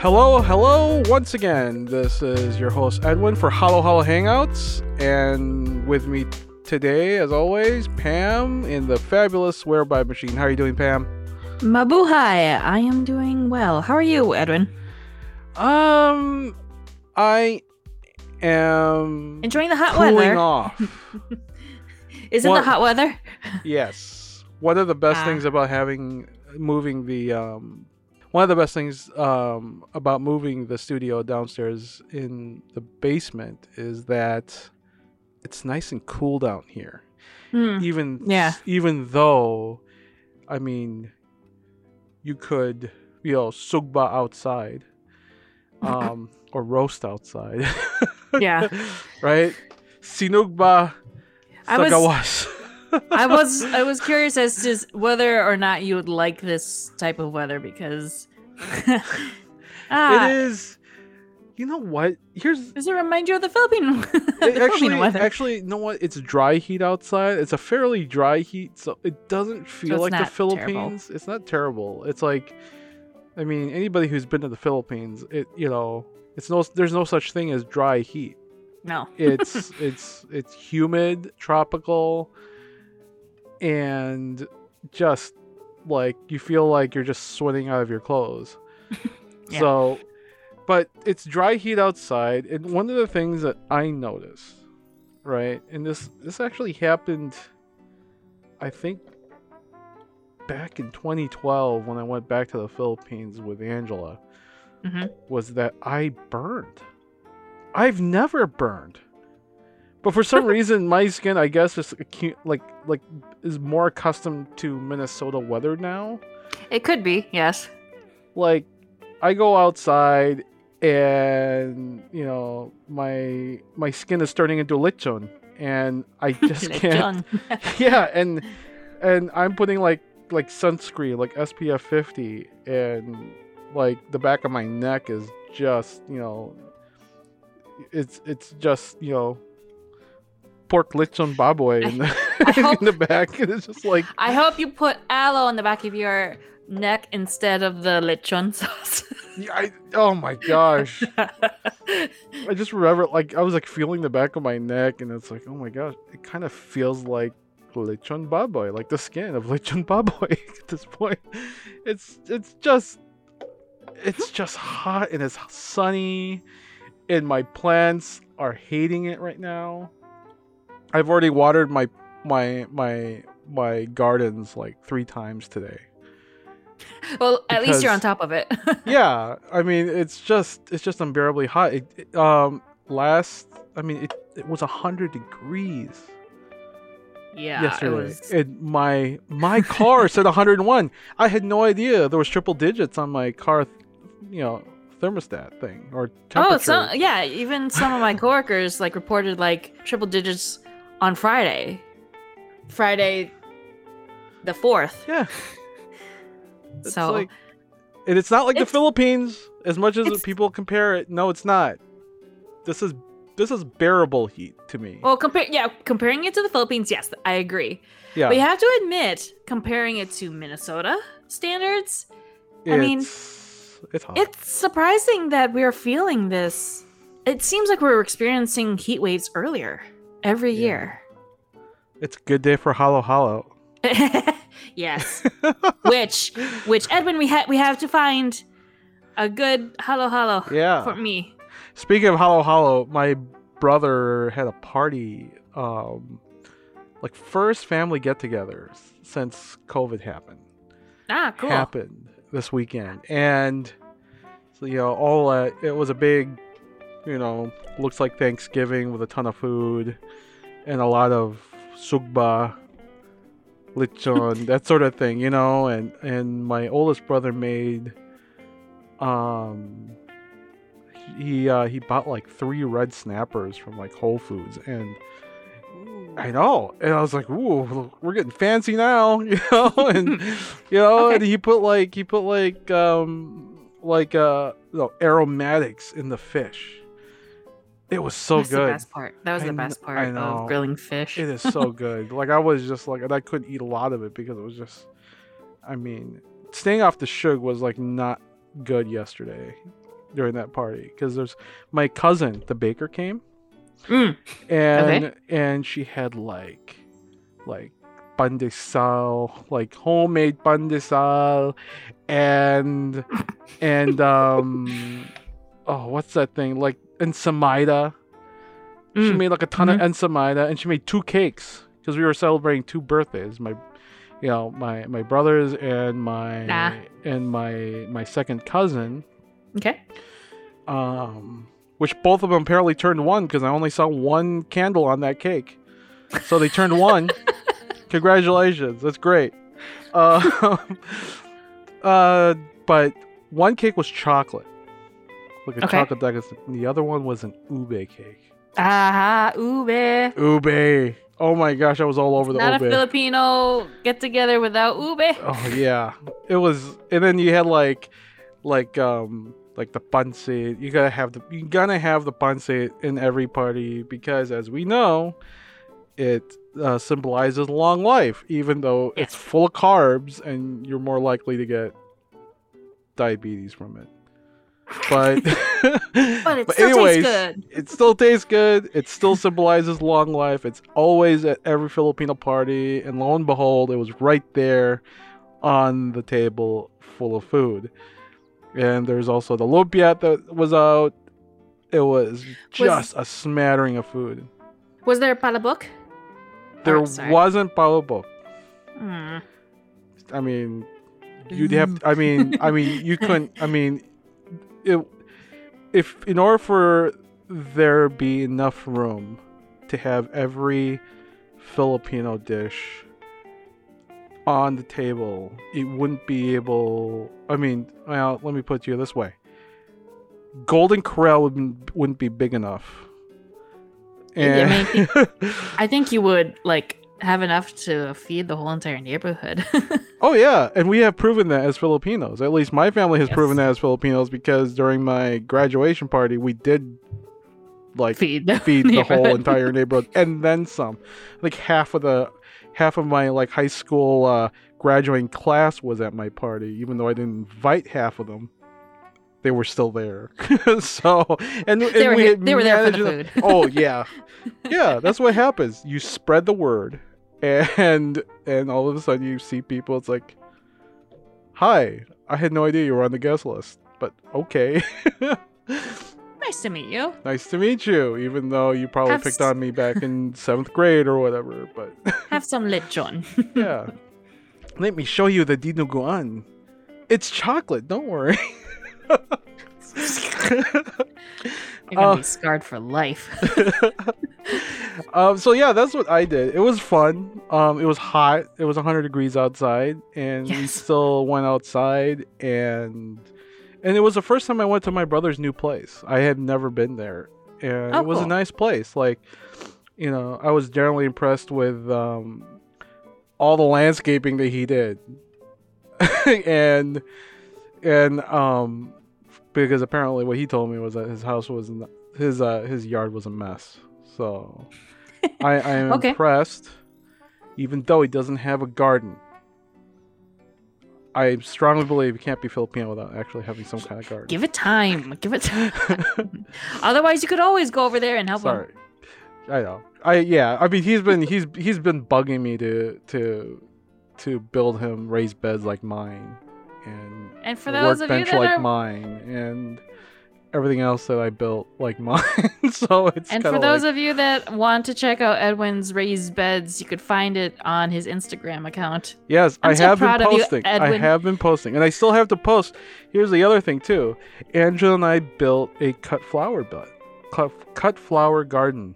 Hello, hello, once again. This is your host Edwin for Halo-Halo Hangouts, and with me today, as always, Pam in the fabulous Whereby Machine. How are you doing, Pam? Mabuhay, I am doing well. How are you, Edwin? Um, I am Enjoying the hot cooling weather. off. Is it What- the hot weather? yes, one of the best Ah. things about having moving the um, one of the best things um about moving the studio downstairs in the basement is that it's nice and cool down here. Hmm. even Yeah. even though i mean you could you know sugba outside um or roast outside Yeah. right sinugba I was- I was I was curious as to whether or not you would like this type of weather because ah, it is. You know what? Here's does it remind you of the Philippine, the it Philippine actually weather? actually you know what? It's dry heat outside. It's a fairly dry heat so it doesn't feel it's like the not terrible. philippines. It's not terrible. It's like i mean anybody who's been to the philippines it you know it's no there's no such thing as dry heat. No. it's it's it's humid tropical and just like you feel like you're just sweating out of your clothes Yeah. so but it's dry heat outside and one of the things that i noticed right and this this actually happened i think back in 2012 when i went back to the philippines with angela hmm was that I burned. I've never burned. But for some reason my skin I guess is acu- like like is more accustomed to Minnesota weather now. It could be yes. Like I go outside and you know my my skin is turning into lechon and I just can't yeah, and and I'm putting like like sunscreen, like SPF 50, and like the back of my neck is just you know, it's it's just you know, pork lechon baboy in the, I hope- in the back, and it's just like I hope you put aloe on the back of your neck instead of the lechon sauce. yeah, I, oh my gosh, I just remember like I was like feeling the back of my neck, and it's like oh my gosh, it kind of feels like lechon baboy, like the skin of lechon baboy at this point. It's it's just it's just hot and it's sunny, and my plants are hating it right now. I've already watered my my my my gardens like three times today. well, at least you're on top of it. yeah i mean it's just it's just unbearably hot it, it- um last i mean it, it was 100 degrees yeah, yesterday it was. and my my car said 101 i had no idea there was triple digits on my car you know thermostat thing or temperature Oh, so yeah, even some of my coworkers like reported like triple digits on Friday. Friday the 4th. yeah It's So like- and it's not like the philippines as much as people compare it no it's not this is this is bearable heat to me well, compare yeah, comparing it to the Philippines, yes, I agree. yeah But you have to admit, comparing it to Minnesota standards, I mean, it's, it's hot. it's surprising that we're feeling this. It seems like we're experiencing heat waves earlier every Yeah. year. It's a good day for Halo-Halo. yes. which which Edwin we have we have to find a good hello hello Yeah. for me. Speaking of Halo-Halo, my brother had a party, um, like first family get-together since COVID happened. Ah, cool. Happened this weekend, and so you know, all uh, it was a big, you know, looks like Thanksgiving with a ton of food and a lot of sugba, lechon, that sort of thing, you know. And and my oldest brother made, um, he uh, he bought like three red snappers from like Whole Foods, and I know, and I was like, "Ooh, we're getting fancy now," you know, and you know, and he put like he put like um like uh aromatics in the fish. It was so That's good. the best part. That was I the best part know. of grilling fish. It is so good. like I was just like, I couldn't eat a lot of it because it was just. I mean, staying off the sugar was like not good yesterday, during that party because there's my cousin, the baker, came Mm. and Okay. and she had like like pandesal, like homemade pandesal, and and um oh what's that thing like ensaymada. She Mm. made like a ton of ensaymada, and she made two cakes because we were celebrating two birthdays. My, you know, my my brothers and my Ah. and my my second cousin Okay. um, which both of them apparently turned one because I only saw one candle on that cake. So they turned one. Congratulations, that's great. Uh, uh, but one cake was chocolate, like a Okay. chocolate decoration. The other one was an ube cake. Ah, ube. Ube. Oh my gosh, I was all over the Not a. Filipino get together without ube. Oh yeah, it was, and then you had like, like um, like the pancit. You gotta have the, you gotta have the pancit in every party because, as we know, it uh, symbolizes long life, even though it's full of carbs and you're more likely to get diabetes from it. But, But it still tastes good. it still tastes good. It still symbolizes long life. It's always at every Filipino party, and lo and behold, it was right there on the table, full of food. And there's also the lumpia that was out. It was just a smattering of food. Was there a palabok? There Oh, wasn't palabok. Mm. I mean, you'd have. I mean, I mean, you couldn't. I mean, it, if in order for there be enough room to have every Filipino dish on the table, it wouldn't be able. I mean, well, let me put you this way: Golden Corral wouldn't wouldn't be big enough. Yeah, I And I think you would like have enough to feed the whole entire neighborhood. Oh yeah, and we have proven that as Filipinos. At least my family has Yes. proven that as Filipinos because during my graduation party we did like feed the, feed the whole entire neighborhood and then some. Like half of the half of my like high school uh, graduating class was at my party, even though I didn't invite half of them. They were still there. so and, and They were we they were there for the food. oh yeah, yeah. That's what happens. You spread the word, and and all of a sudden you see people. It's like, hi, I had no idea you were on the guest list, but okay. Nice to meet you. nice to meet you. Even though you probably Have picked s- on me back in seventh grade or whatever, but Have some lechon. yeah. Let me show you the dinuguan. It's chocolate. Don't worry. You're gonna Uh, be scarred for life. um, so yeah, that's what I did. It was fun. Um, it was hot. It was 100 degrees outside, and we still went outside. and And it was the first time I went to my brother's new place. I had never been there, and Oh, it was a nice place. Like, you know, I was generally impressed with um, all the landscaping that he did, and and um, because apparently what he told me was that his house was in his uh his yard was a mess. So I I am Okay. impressed, even though he doesn't have a garden. I strongly believe you can't be Filipino without actually having some kind of garden. Give it time. Give it time. Otherwise, you could always go over there and help him. Sorry, I know. I yeah. I mean, he's been he's he's been bugging me to to to build him raised beds like mine, and And for those of you workbench that like are, mine, and everything else that I built like mine. so it's and for those like, of you that want to check out Edwin's raised beds, you could find it on his Instagram account. yes, I'm I so have been of you, posting. I have been posting, and I still have to post. Here's the other thing too. Angela and I built a cut flower bed, cut, cut flower garden.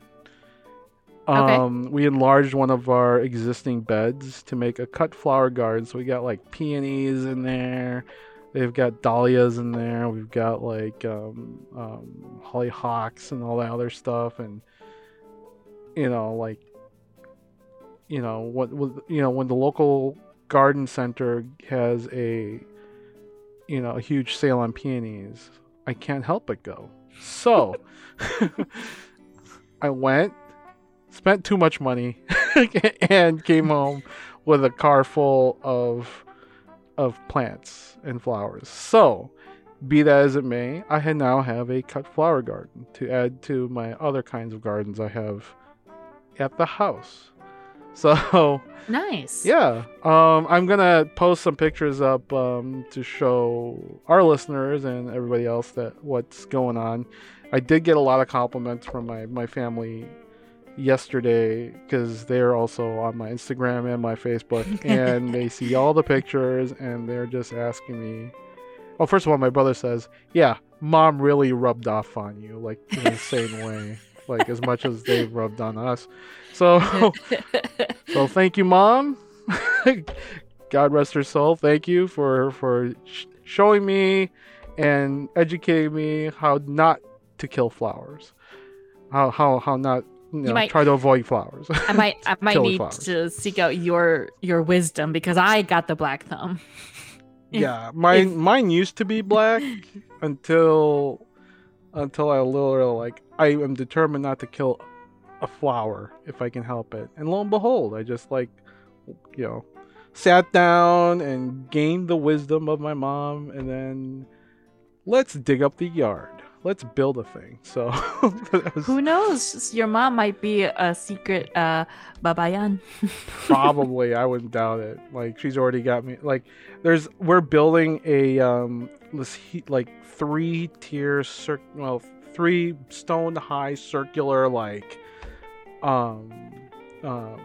Okay. Um, we enlarged one of our existing beds to make a cut flower garden. So we got like peonies in there. They've got dahlias in there. We've got like um, um, hollyhocks and all that other stuff, and you know, like you know what, you know when the local garden center has a you know a huge sale on peonies, I can't help but go. So I went, spent too much money, and came home with a car full of of plants and flowers. So be that as it may, I now have a cut flower garden to add to my other kinds of gardens I have at the house. So Nice. yeah, um, I'm gonna post some pictures up um, to show our listeners and everybody else that what's going on. I did get a lot of compliments from my my family yesterday because they're also on my Instagram and my Facebook, and they see all the pictures and they're just asking me. Oh, first of all, my brother says, "Yeah, mom really rubbed off on you, like in the same way, like as much as they've rubbed on us." So. So thank you, mom. God rest her soul. Thank you for for sh- showing me and educating me how not to kill flowers. How how how not you know, might- try to avoid flowers. I might I might need flowers. to seek out your your wisdom because I got the black thumb. Yeah, mine if- mine used to be black until until I literally like I am determined not to kill a flower if I can help it. And lo and behold, I just like you know sat down and gained the wisdom of my mom and then let's dig up the yard. Let's build a thing. So was Who knows? Your mom might be a secret uh babaylan. probably I wouldn't doubt it. Like she's already got me like there's we're building a um this he, like three tier cir- well three stone high circular like um um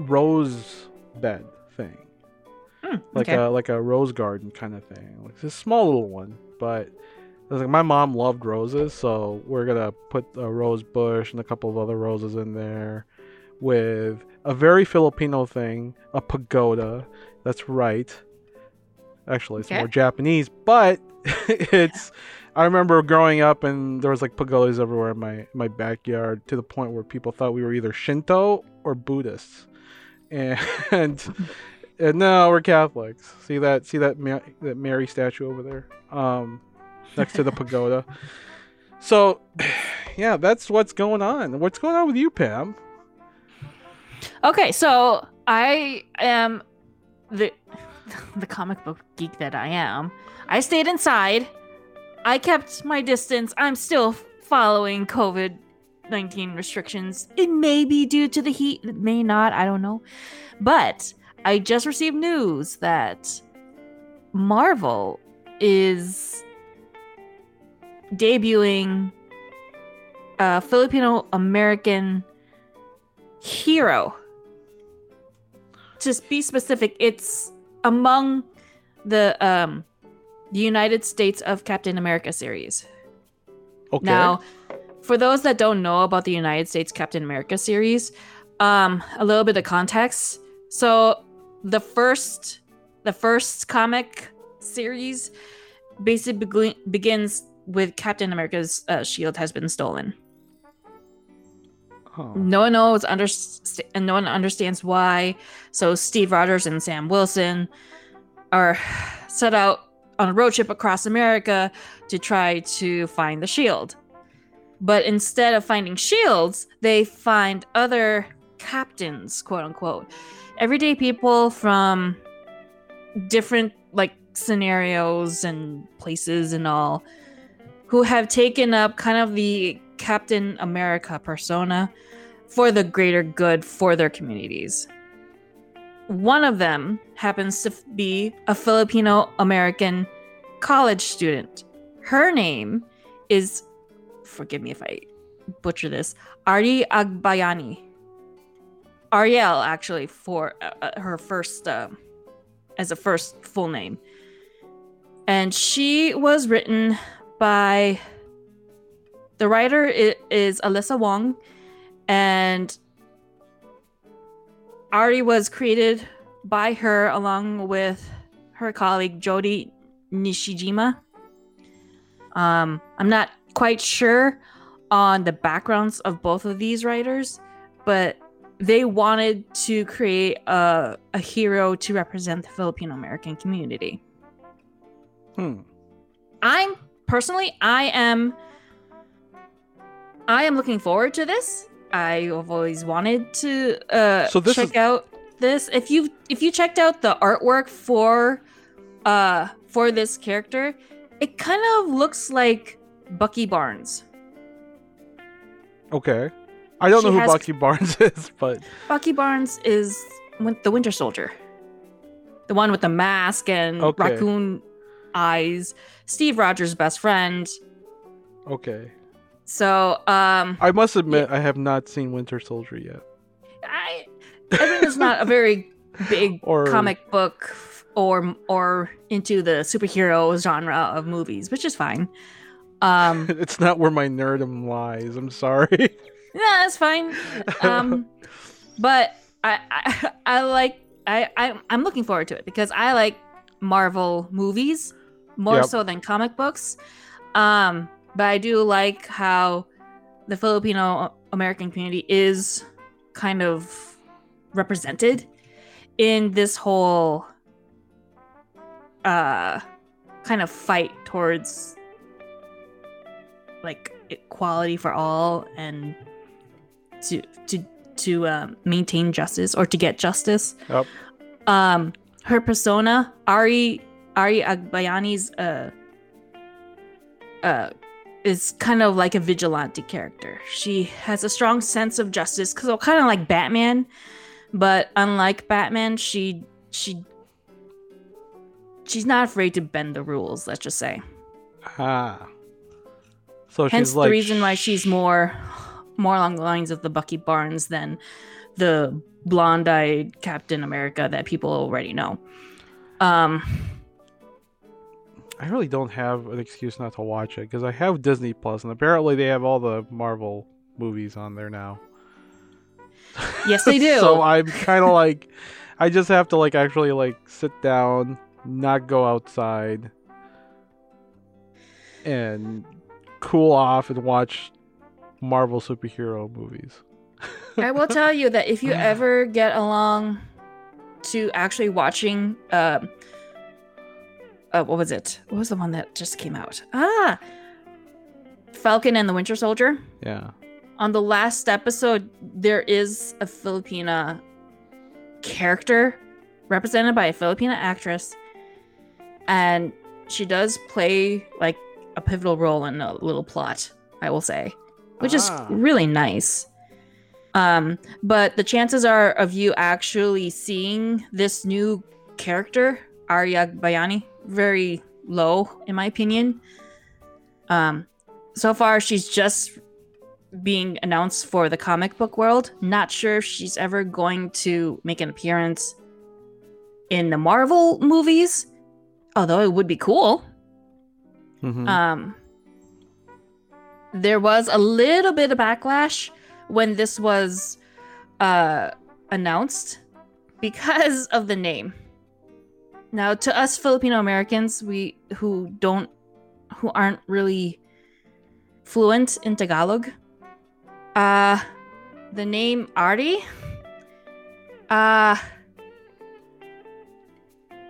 rose bed thing. Hmm, Like okay. a like a rose garden kind of thing. Like it's a small little one, but it was like my mom loved roses, so we're gonna put a rose bush and a couple of other roses in there with a very Filipino thing, a pagoda. That's right. Actually, it's Okay. more Japanese, but it's. I remember growing up and there was like pagodas everywhere in my my backyard to the point where people thought we were either Shinto or Buddhists, and and no, we're Catholics. See that? See that Ma- that Mary statue over there, um, next to the pagoda. So, yeah, that's what's going on. What's going on with you, Pam? Okay, so I am the the comic book geek that I am. I stayed inside. I kept my distance. I'm still following COVID 19 restrictions. It may be due to the heat, it may not, I don't know. But I just received news that Marvel is debuting a Filipino American hero. To be specific, it's among the um the United States of Captain America series. Okay. Now, for those that don't know about the United States Captain America series, um, a little bit of context. So, the first, the first comic series, basically begins with Captain America's uh, shield has been stolen. No one knows, and no one understands why. So Steve Rogers and Sam Wilson are set out on a road trip across America to try to find the shield. But instead of finding shields, they find other captains, quote unquote. Everyday people from different like scenarios and places and all who have taken up kind of the Captain America persona for the greater good for their communities. One of them happens to be a Filipino American college student. Her name is, forgive me if I butcher this, Ari Agbayani. Ariel, actually, for uh, uh, her first, uh, as a first full name. And she was written by the writer is Alyssa Wong, and Ari was created by her along with her colleague Jodi Nishijima. Um, I'm not quite sure on the backgrounds of both of these writers, but they wanted to create a, a hero to represent the Filipino American community. Hmm. I'm personally, I am, I am looking forward to this. I've always wanted to uh, So check is- out this. If you if you checked out the artwork for uh for this character, it kind of looks like Bucky Barnes. Okay. I don't She know who has- Bucky Barnes is, but Bucky Barnes is the Winter Soldier, the one with the mask and Okay. raccoon eyes. Steve Rogers' best friend. okay. So, um, I must admit, I have not seen Winter Soldier yet. I I think it's not a very big Or- comic book or or into the superhero genre of movies, which is fine. Um, it's not where my nerdum lies. I'm sorry. yeah, that's fine. Um, but I, I I like I, I I'm looking forward to it because I like Marvel movies more Yep. so than comic books. Um, but I do like how the Filipino American community is kind of represented in this whole uh kind of fight towards like equality for all and to to to um, maintain justice or to get justice. Yep. Um, her persona, Ari Ari Agbayani's uh uh is kind of like a vigilante character. She has a strong sense of justice, because kind of like Batman, but unlike Batman, she she she's not afraid to bend the rules. Let's just say. ah. So Hence she's like the reason why she's more more along the lines of the Bucky Barnes than the blonde-eyed Captain America that people already know. Um, I really don't have an excuse not to watch it because I have Disney Plus, and apparently they have all the Marvel movies on there now. Yes, they do. so I'm kind of like, I just have to like actually like sit down, not go outside, and cool off and watch Marvel superhero movies. I will tell you that if you ever get along to actually watching, um, uh, what was it? What was the one that just came out? Ah, Falcon and the Winter Soldier. Yeah. on the last episode, there is a Filipina character represented by a Filipina actress, and she does play like a pivotal role in a little plot. I will say, which Ah. is really nice. Um, but the chances are of you actually seeing this new character, Ari Agbayani, very low in my opinion. Um, so far she's just being announced for the comic book world. Not sure if she's ever going to make an appearance in the Marvel movies, although it would be cool. Mhm. Um, there was a little bit of backlash when this was uh, announced because of the name. Now, to us Filipino Americans, we who don't, who aren't really fluent in Tagalog, uh, the name Ari, uh,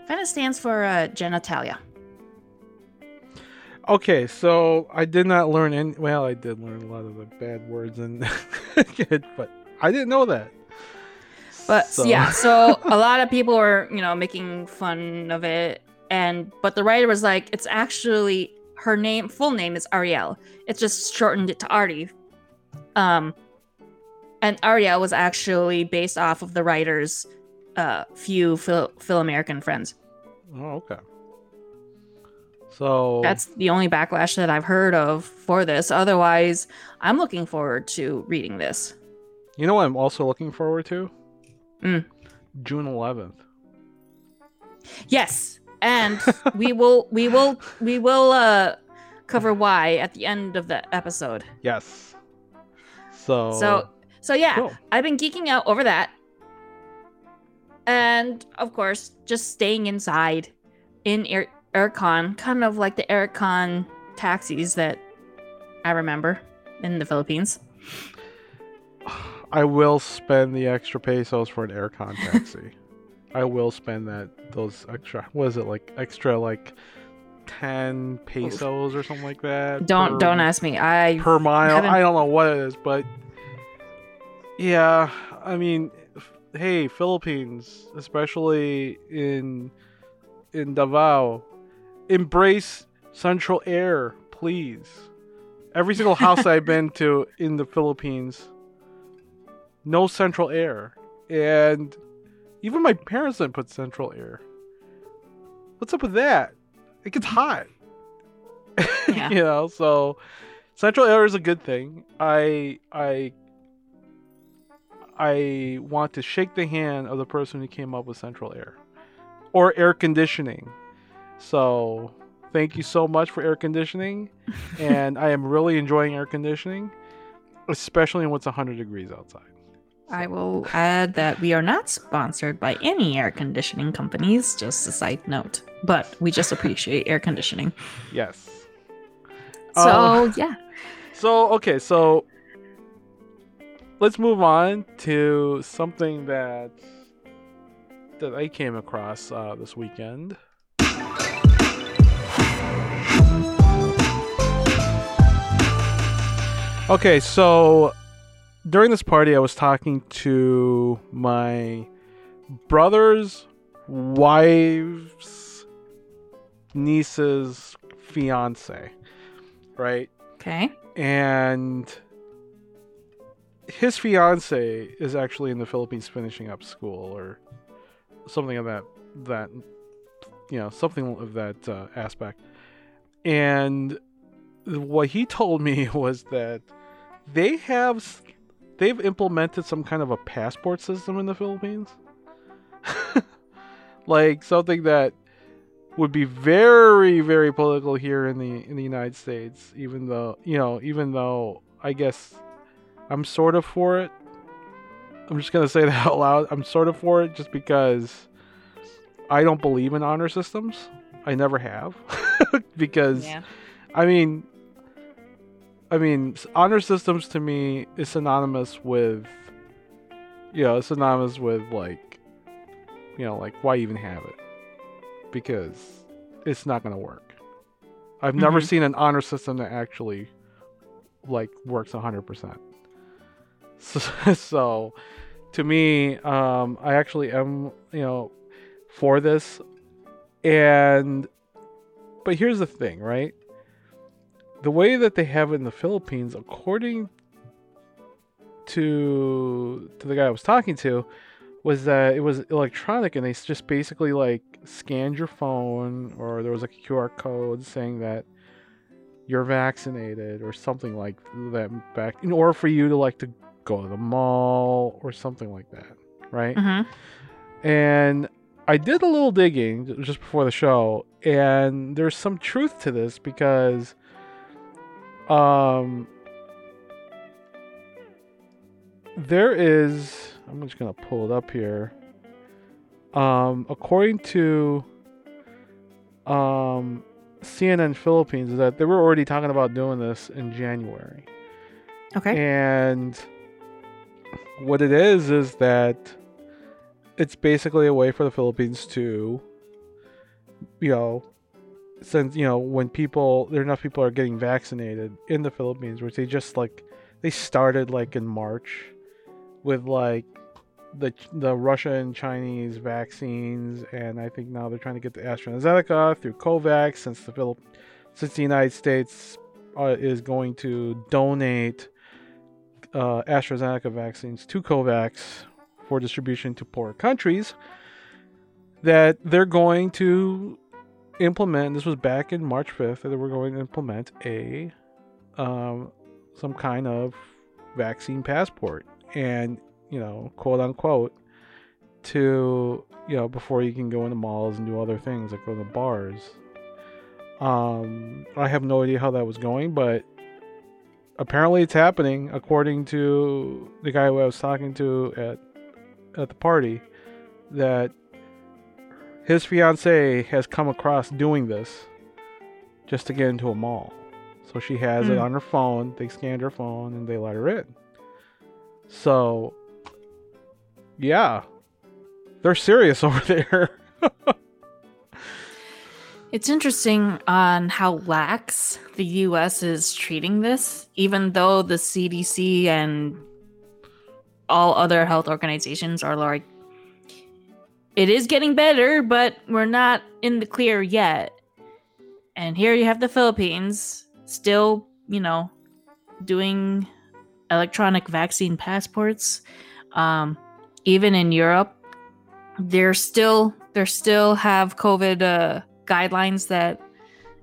kind of stands for uh, genitalia. Okay, so I did not learn any. Well, I did learn a lot of the bad words it, but I didn't know that. But So- yeah, so a lot of people were, you know, making fun of it, and but the writer was like, it's actually her name, full name is Ariel. It's just shortened it to Ari. Um, and Ariel was actually based off of the writer's uh few Phil Phil American friends. Oh, okay. So That's the only backlash that I've heard of for this. Otherwise, I'm looking forward to reading this. you know what I'm also looking forward to? Mm. June 11th. Yes, and we will we will we will uh cover why at the end of the episode. Yes. So. So so yeah, cool. I've been geeking out over that. And of course, just staying inside in Air- Aircon, kind of like the Aircon taxis that I remember in the Philippines. I will spend the extra pesos for an aircon taxi. I will spend that those extra. What is it like? Extra like ten pesos or something like that. Don't per- don't ask me. I per mile. haven't- I don't know what it is, but yeah, I mean, hey, Philippines, especially in in Davao, embrace Central Air, please. Every single house I've been to in the Philippines, no central air. And even my parents didn't put central air. What's up with that? It gets hot. Yeah. you know, so central air is a good thing. I I I want to shake the hand of the person who came up with central air or air conditioning. So, thank you so much for air conditioning and I am really enjoying air conditioning, especially when it's 100 degrees outside. I will add that we are not sponsored by any air conditioning companies, just a side note. But we just appreciate air conditioning. Yes. So, Uh, yeah. So okay, so let's move on to something that that I came across uh, this weekend. Okay, so during this party, I was talking to my brother's wife's niece's fiance, right? Okay. and his fiance is actually in the Philippines finishing up school or something of that that you know something of that uh, aspect and what he told me was that they have they've implemented some kind of a passport system in the Philippines. Like something that would be very very political here in the in the United States even though you know even though I guess I'm sort of for it. I'm just going to say that out loud. I'm sort of for it just because I don't believe in honor systems. I never have. Because Yeah. I mean, I mean, honor systems to me is synonymous with, you know, it's synonymous with like, you know, like why even have it? Because it's not gonna work. I've never Mhm. seen an honor system that actually, like, works hundred percent. So, so, to me, um, I actually am, you know, for this, and, but here's the thing, right? The way that they have it in the Philippines, according to to the guy I was talking to, was that it was electronic and they just basically like scanned your phone or there was like a QR code saying that you're vaccinated or something like that back in order for you to like to go to the mall or something like that, right? Mm-hmm. And I did a little digging just before the show, and there's some truth to this because, um, there is. I'm just gonna pull it up here. Um, according to um, CNN Philippines, is that they were already talking about doing this in January. Okay. And what it is is that it's basically a way for the Philippines to, you know, since you know when people there enough people are getting vaccinated in the Philippines, which they just like they started like in March with like the the Russia and Chinese vaccines, and I think now they're trying to get the AstraZeneca through COVAX since the Philip since the United States uh, is going to donate uh, AstraZeneca vaccines to COVAX for distribution to poor countries, that they're going to implement. This was back in March 5th, that they were going to implement a um, some kind of vaccine passport, and you know, quote unquote, to you know before you can go into malls and do other things like go to bars. Um, I have no idea how that was going, but apparently it's happening according to the guy who I was talking to at at the party that his fiance has come across doing this just to get into a mall. So she has it Hmm. on her phone, they scanned her phone and they let her in. So yeah. They're serious over there. It's interesting on how lax the US is treating this, even though the CDC and all other health organizations are like, it is getting better, but we're not in the clear yet. And here you have the Philippines still, you know, doing electronic vaccine passports. Um, even in Europe, they're still they still have COVID uh, guidelines that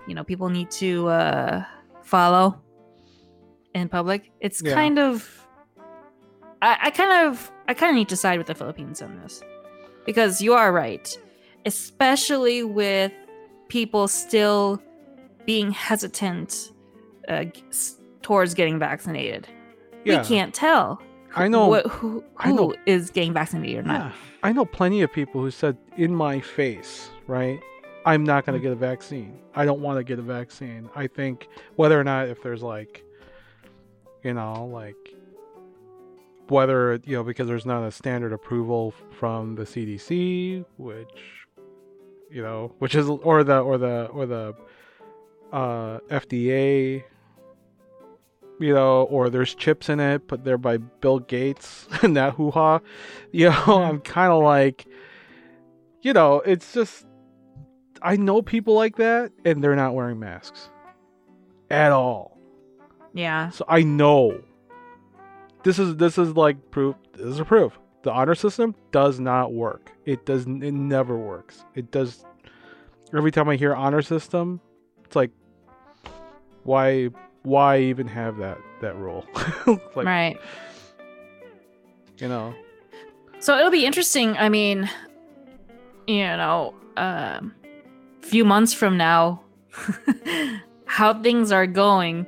you know people need to uh, follow in public. It's Yeah. kind of I, I kind of I kind of need to side with the Philippines on this because you are right, especially with people still being hesitant uh, towards getting vaccinated. Yeah. We can't tell. I know. what, who, I know. who is getting vaccinated or not. Yeah, I know plenty of people who said in my face, right? I'm not going to get a vaccine. I don't want to get a vaccine. I think whether or not if there's like, you know, like whether you know because there's not a standard approval from the CDC, which you know, which is or the or the or the uh, FDA, you know, or there's chips in it put there by Bill Gates and that hoo ha. You know, I'm kind of like, you know, it's just, I know people like that and they're not wearing masks at all. Yeah. So I know this is this is like proof. This is a proof. The honor system does not work. It does. It never works. It does. Every time I hear honor system, it's like, why? Why even have that that rule? like right. you know. So it'll be interesting. I mean, you know, um, few months from now, how things are going.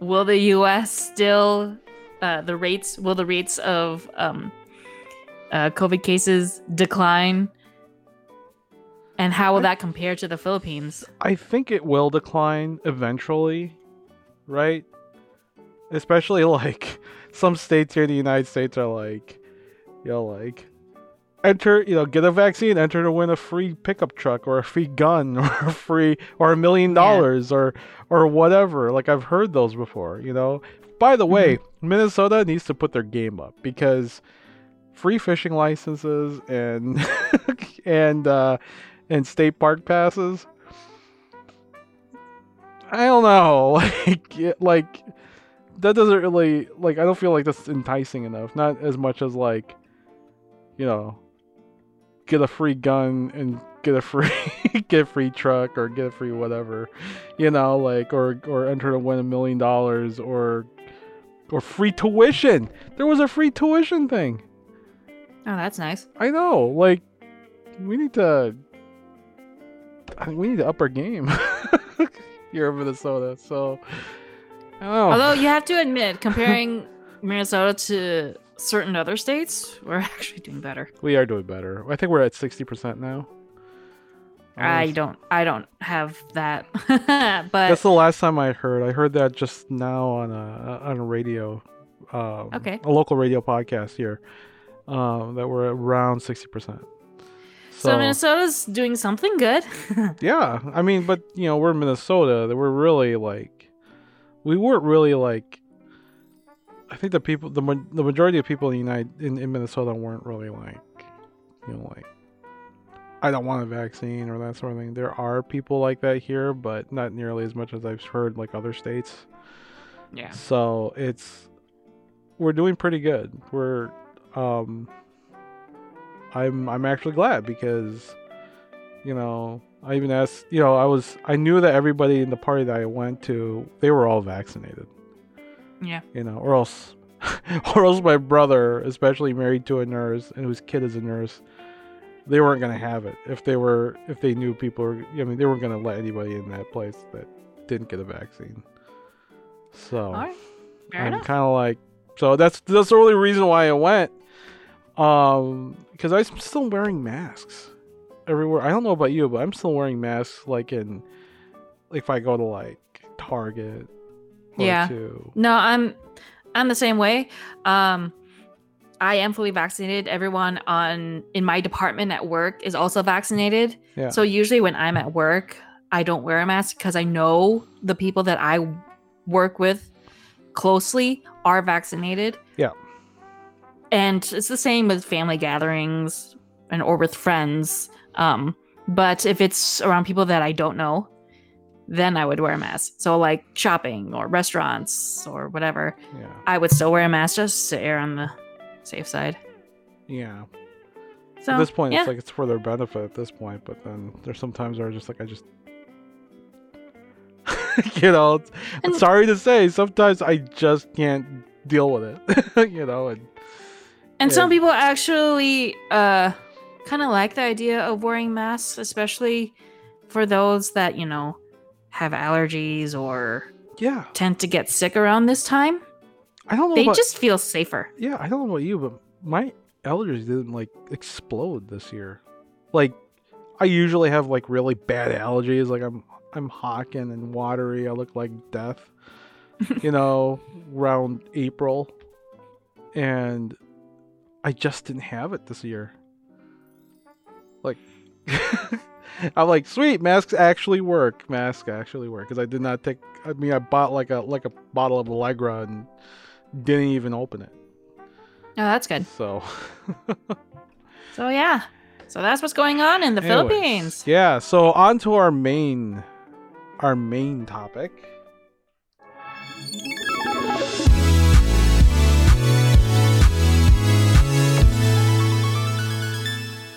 Will the U.S. still uh, the rates? Will the rates of um, uh, COVID cases decline? And how will that compare to the Philippines? I think it will decline eventually, right? Especially like some states here in the United States are like, you know, like enter, you know, get a vaccine, enter to win a free pickup truck or a free gun or a free or a million dollars or or whatever. Like I've heard those before, you know. By the way, Minnesota needs to put their game up because free fishing licenses and and uh and state park passes I don't know. Like, like that doesn't really like. I don't feel like that's enticing enough. Not as much as like, you know, get a free gun and get a free get a free truck or get a free whatever, you know, like or or enter to win a million dollars or or free tuition. There was a free tuition thing. Oh, that's nice. I know. Like, we need to. I think we need to up our game here in Minnesota. So, I don't know. Although you have to admit, comparing Minnesota to certain other states, we're actually doing better. we are doing better. I think we're at sixty percent now. I don't I don't have that. but That's the last time I heard. I heard that just now on a on a radio, um, Okay. a local radio podcast here, um, that we're around sixty percent. so, Minnesota's doing something good. Yeah, I mean, but you know, we're in Minnesota. That we're really like, we weren't really like. I think the people, the the majority of people in the United in, in Minnesota weren't really like, you know, like, I don't want a vaccine or that sort of thing. There are people like that here, but not nearly as much as I've heard like other states. yeah. So it's we're doing pretty good. We're um I'm I'm actually glad because you know, I even asked, you know, I was I knew that everybody in the party that I went to, they were all vaccinated, Yeah. you know, or else or else my brother, especially married to a nurse and whose kid is a nurse, they weren't going to have it if they were if they knew people were I mean, they weren't going to let anybody in that place that didn't get a vaccine. So right. I'm kind of like, so that's that's the only reason why I went. Um, because I'm still wearing masks everywhere. I don't know about you, but I'm still wearing masks. Like in, like if I go to like Target. Or Yeah. To, No, I'm I'm the same way. Um I am fully vaccinated. Everyone on in my department at work is also vaccinated. Yeah. So usually when I'm at work, I don't wear a mask because I know the people that I work with closely are vaccinated. Yeah. And it's the same with family gatherings and or with friends. Um, but if it's around people that I don't know, then I would wear a mask. So like shopping or restaurants or whatever, Yeah. I would still wear a mask just to err on the safe side. Yeah. So at this point, yeah. it's like it's for their benefit at this point. But then there's sometimes where I just like I just, you know, And- sorry to say, sometimes I just can't deal with it. you know, and And Yeah. some people actually uh kind of like the idea of wearing masks, especially for those that, you know, have allergies or yeah, tend to get sick around this time. I don't know. They about, just feel safer. yeah, I don't know about you, but my allergies didn't like explode this year. Like, I usually have like really bad allergies. Like I'm I'm hawking and watery. I look like death. you know, around April, and I just didn't have it this year. Like, I'm like, sweet, masks actually work. Masks actually work because I did not take. I mean, I bought like a like a bottle of Allegra and didn't even open it. Oh, that's good. So, So yeah. So that's what's going on in the anyways, Philippines. Yeah. So on to our main, our main topic.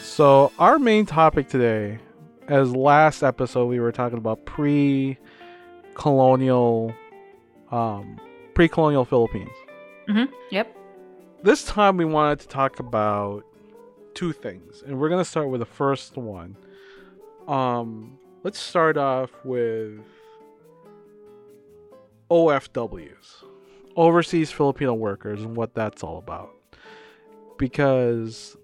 So our main topic today, as last episode we were talking about pre-colonial, um, pre-colonial Philippines. Mm-hmm. Yep. This time we wanted to talk about two things, and we're gonna start with the first one. Um, let's start off with OFWs, overseas Filipino workers, and what that's all about. Because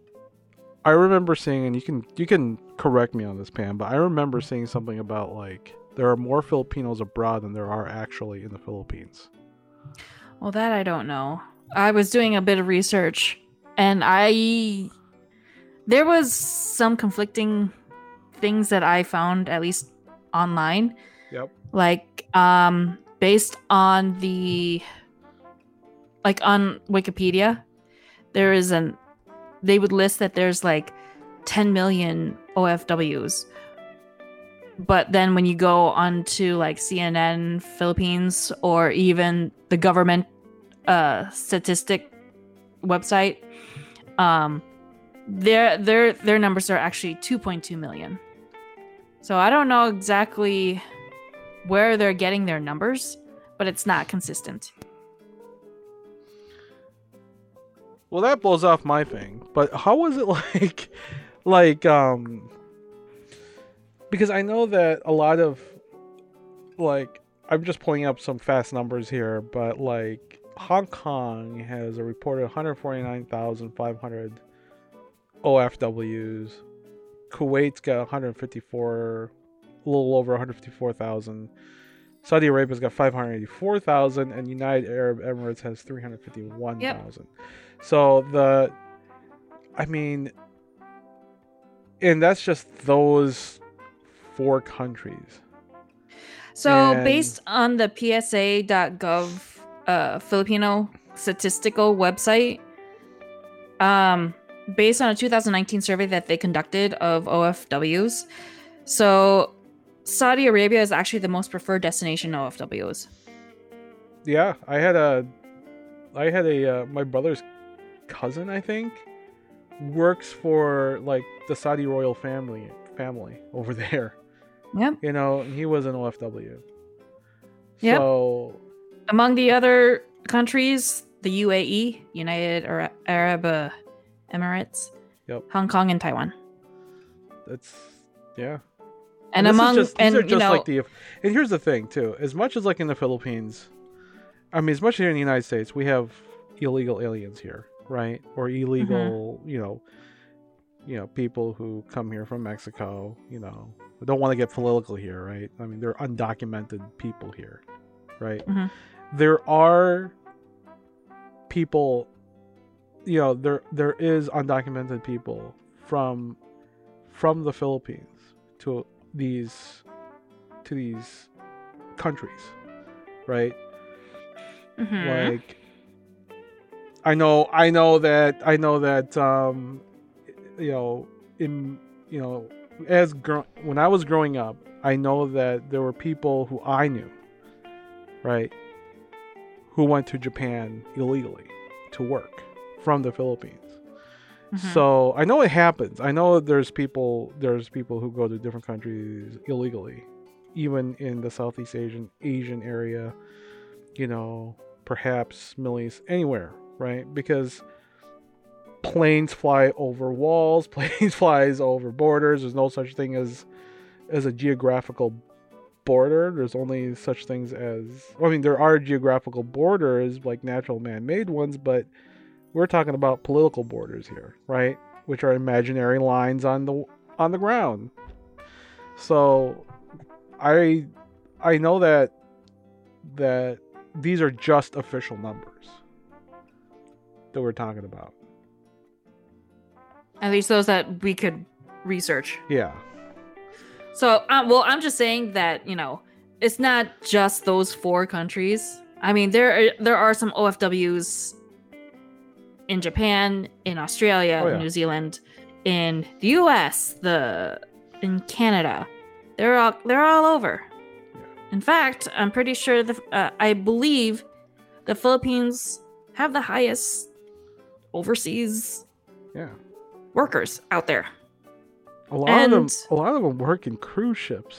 I remember seeing, and you can you can correct me on this, Pam, but I remember seeing something about like there are more Filipinos abroad than there are actually in the Philippines. Well, that I don't know. I was doing a bit of research and I there was some conflicting things that I found at least online Yep. like um based on the like on Wikipedia there is an they would list that there's like 10 million OFWs but then when you go onto like CNN Philippines or even the government uh statistic website um their their their numbers are actually 2.2 million so I don't know exactly where they're getting their numbers, but it's not consistent. Well, that blows off my thing. But how was it like, like, um, because I know that a lot of, like, I'm just pulling up some fast numbers here, but like, Hong Kong has a reported 149,500 OFWs. Kuwait's got 154, a little over 154,000. Saudi Arabia's got 584,000, and United Arab Emirates has 351,000. So the, I mean, and that's just those four countries. So, And- based on the PSA.gov uh, Filipino statistical website, um, based on a 2019 survey that they conducted of OFWs, so Saudi Arabia is actually the most preferred destination of OFWs. Yeah, I had a, I had a uh, my brother's cousin, I think, works for like the Saudi royal family family over there. Yep. You know, he was an OFW. Yep. So Among the other countries, the UAE, United Arab uh, Emirates, Yep. Hong Kong, and Taiwan. that's yeah. And, is among just, and are you know like the and here's the thing too as much as like in the philippines i mean as much as here in the united states we have illegal aliens here right or illegal Mm-hmm. you know you know people who come here from mexico you know don't want to get political here right i mean they're undocumented people here right Mhm. there are people you know there there is undocumented people from from the philippines to these to these countries right Mhm. like i know i know that i know that um you know in you know as gro- when I was growing up, I know that there were people who I knew, right, who went to Japan illegally to work from the Philippines. Mhm. So I know it happens. I know there's people there's people who go to different countries illegally, even in the Southeast Asian Asian area, you know, perhaps Middle East, anywhere, right? Because planes fly over walls, planes flies over borders. There's no such thing as as a geographical border. There's only such things as I mean there are geographical borders like natural man-made ones, but we're talking about political borders here, right? Which are imaginary lines on the on the ground. So I I know that that these are just official numbers that we're talking about. At least those that we could research. Yeah. So, um, well, I'm just saying that you know it's not just those four countries. I mean, there are, there are some OFWs in Japan, in Australia, Oh, yeah. New Zealand, in the U.S., the in Canada. They're all they're all over. Yeah. In fact, I'm pretty sure the uh, I believe the Philippines have the highest overseas Yeah. Workers out there. A lot of them a lot of them work in cruise ships.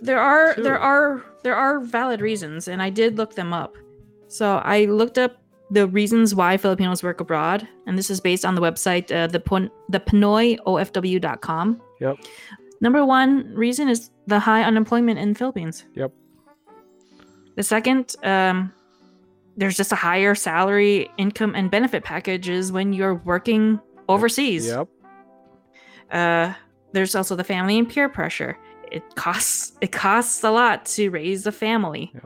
there are True. there are there are valid reasons and i did look them up so i looked up the reasons why filipinos work abroad and this is based on the website uh, the Pon- the pinoyofw.com Yep. number one reason is the high unemployment in philippines Yep. the second um, there's just a higher salary income and benefit packages when you're working overseas Yep. uh, there's also the family and peer pressure. It costs it costs a lot to raise a family, Yeah.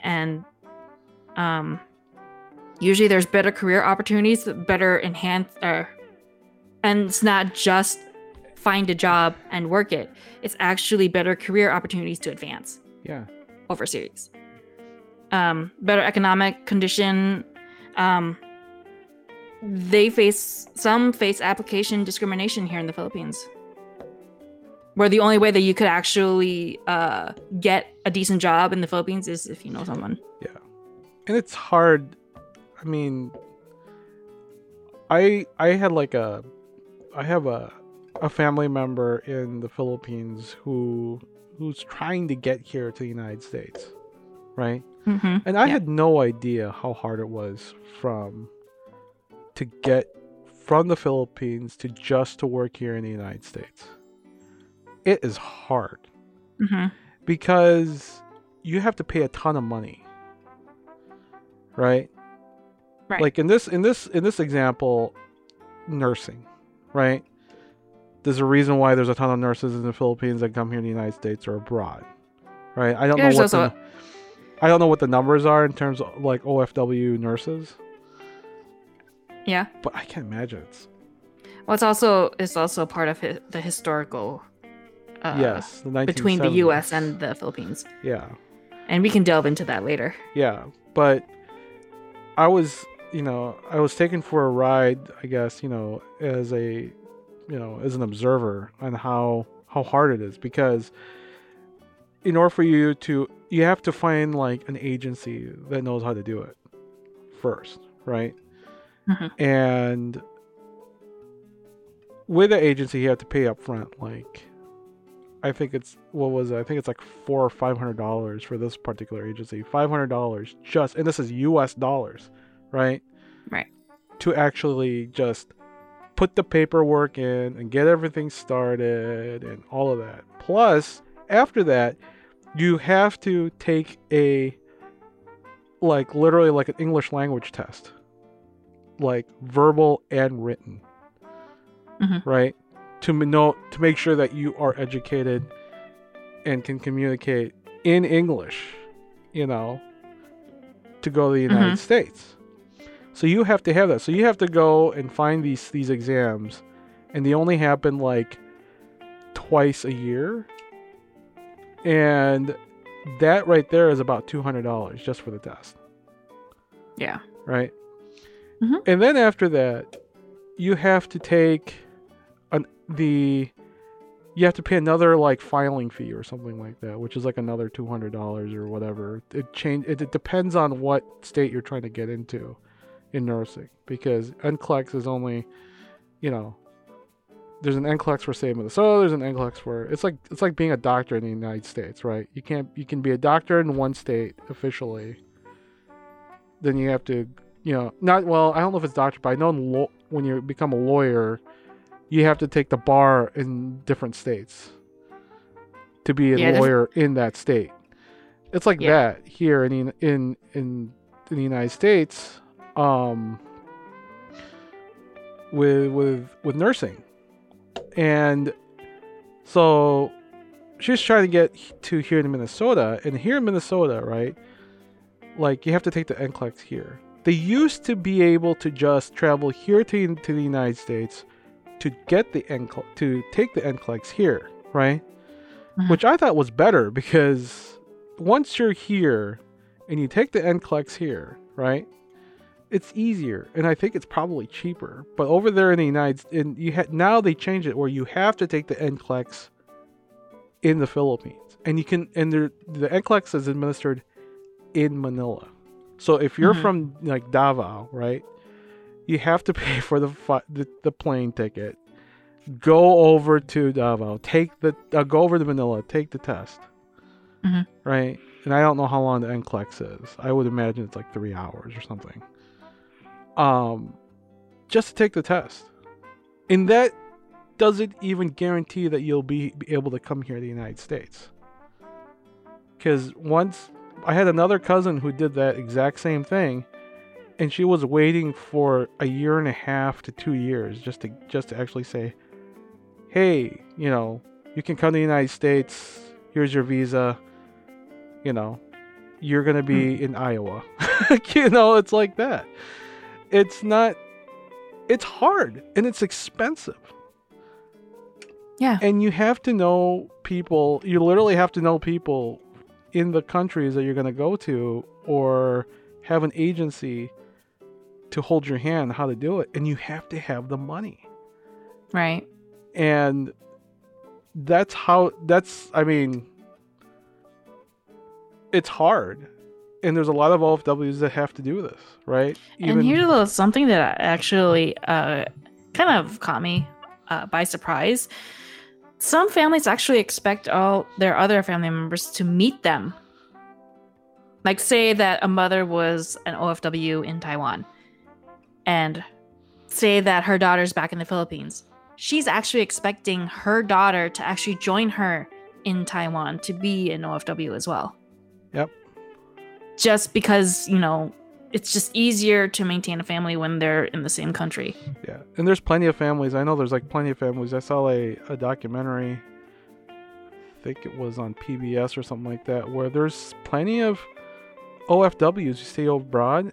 and um, usually there's better career opportunities, better enhance, uh, and it's not just find a job and work it. It's actually better career opportunities to advance Yeah. overseas. Um, better economic condition. Um, they face some face application discrimination here in the Philippines, where the only way that you could actually uh, get a decent job in the Philippines is if you know someone. Yeah, and it's hard i mean i i had like a i have a a family member in the philippines who who's trying to get here to the united states right Mm-hmm. and i Yeah. had no idea how hard it was from to get from the philippines to just to work here in the united states it is hard Mm-hmm. because you have to pay a ton of money right Right. like in this in this in this example nursing right there's a reason why there's a ton of nurses in the philippines that come here in the united states or abroad right i don't There's know what also the, i don't know what the numbers are in terms of like ofw nurses Yeah. but i can't imagine it's Well, it's also it's also part of hi- the historical. Uh, yes the Between the U.S. and the Philippines, yeah and we can delve into that later. Yeah, but I was, you know, I was taken for a ride, I guess, you know, as a, you know, as an observer on how how hard it is because in order for you to you have to find like an agency that knows how to do it first, right? Mhm. And with the agency you have to pay up front like I think it's what was it? I think it's like four or five hundred dollars for this particular agency. Five hundred dollars just, and this is U.S. dollars, right? Right. To actually just put the paperwork in and get everything started and all of that. Plus, after that, you have to take a like literally like an English language test, like verbal and written, Mhm. right? To know to make sure that you are educated and can communicate in English, you know, to go to the United States. So you have to have that. So you have to go and find these these exams, and they only happen like twice a year, and that right there is about two hundred dollars just for the test Yeah. right? Mhm. And then after that, you have to take an, the you have to pay another like filing fee or something like that, which is like another two hundred dollars or whatever. It change it, it depends on what state you're trying to get into in nursing because NCLEX is only, you know, there's an NCLEX for say Minnesota, there's an NCLEX for it's like it's like being a doctor in the United States, right? You can't you can be a doctor in one state officially, then you have to, you know, not well. I don't know if it's doctor, but I know lo- when you become a lawyer, you have to take the bar in different states to be a Yeah, lawyer in that state. It's like Yeah. that here in the, in in in the United States, um, with with with nursing, and so she's trying to get to here in Minnesota, and here in Minnesota, right? Like you have to take the NCLEX here. They used to be able to just travel here to to the United States to get the NCLEX, to take the NCLEX here, right? Mhm. Which I thought was better because once you're here and you take the NCLEX here, right? It's easier, and I think it's probably cheaper. But over there in the United, and you ha- now they change it where you have to take the NCLEX in the Philippines, and you can, and there- the NCLEX is administered in Manila. So if you're Mhm. from like Davao, right, you have to pay for the fi- the, the plane ticket, go over to Davao, take the uh, go over to Manila, take the test, Mhm. right? And I don't know how long the NCLEX is. I would imagine it's like three hours or something. Um, just to take the test, and that doesn't even guarantee that you'll be, be able to come here to the United States. Because once I had another cousin who did that exact same thing, and she was waiting for a year and a half to two years just to just to actually say, "Hey, you know, you can come to the United States. Here's your visa. You know, you're gonna be in Iowa. you know, it's like that. It's not. It's hard and it's expensive. Yeah. And you have to know people. You literally have to know people in the countries that you're gonna go to, or have an agency to hold your hand how to do it, and you have to have the money Right. and that's how that's i mean it's hard and there's a lot of ofws that have to do with this right and here's a- something that actually uh, kind of caught me uh, by surprise. Some families actually expect all their other family members to meet them. Like, say that a mother was an OFW in Taiwan, and say that her daughter's back in the Philippines. She's actually expecting her daughter to actually join her in Taiwan to be an OFW as well. Yep. Just because, you know, it's just easier to maintain a family when they're in the same country. yeah and there's plenty of families i know there's like plenty of families i saw a, a documentary i think it was on pbs or something like that where there's plenty of ofws who stay abroad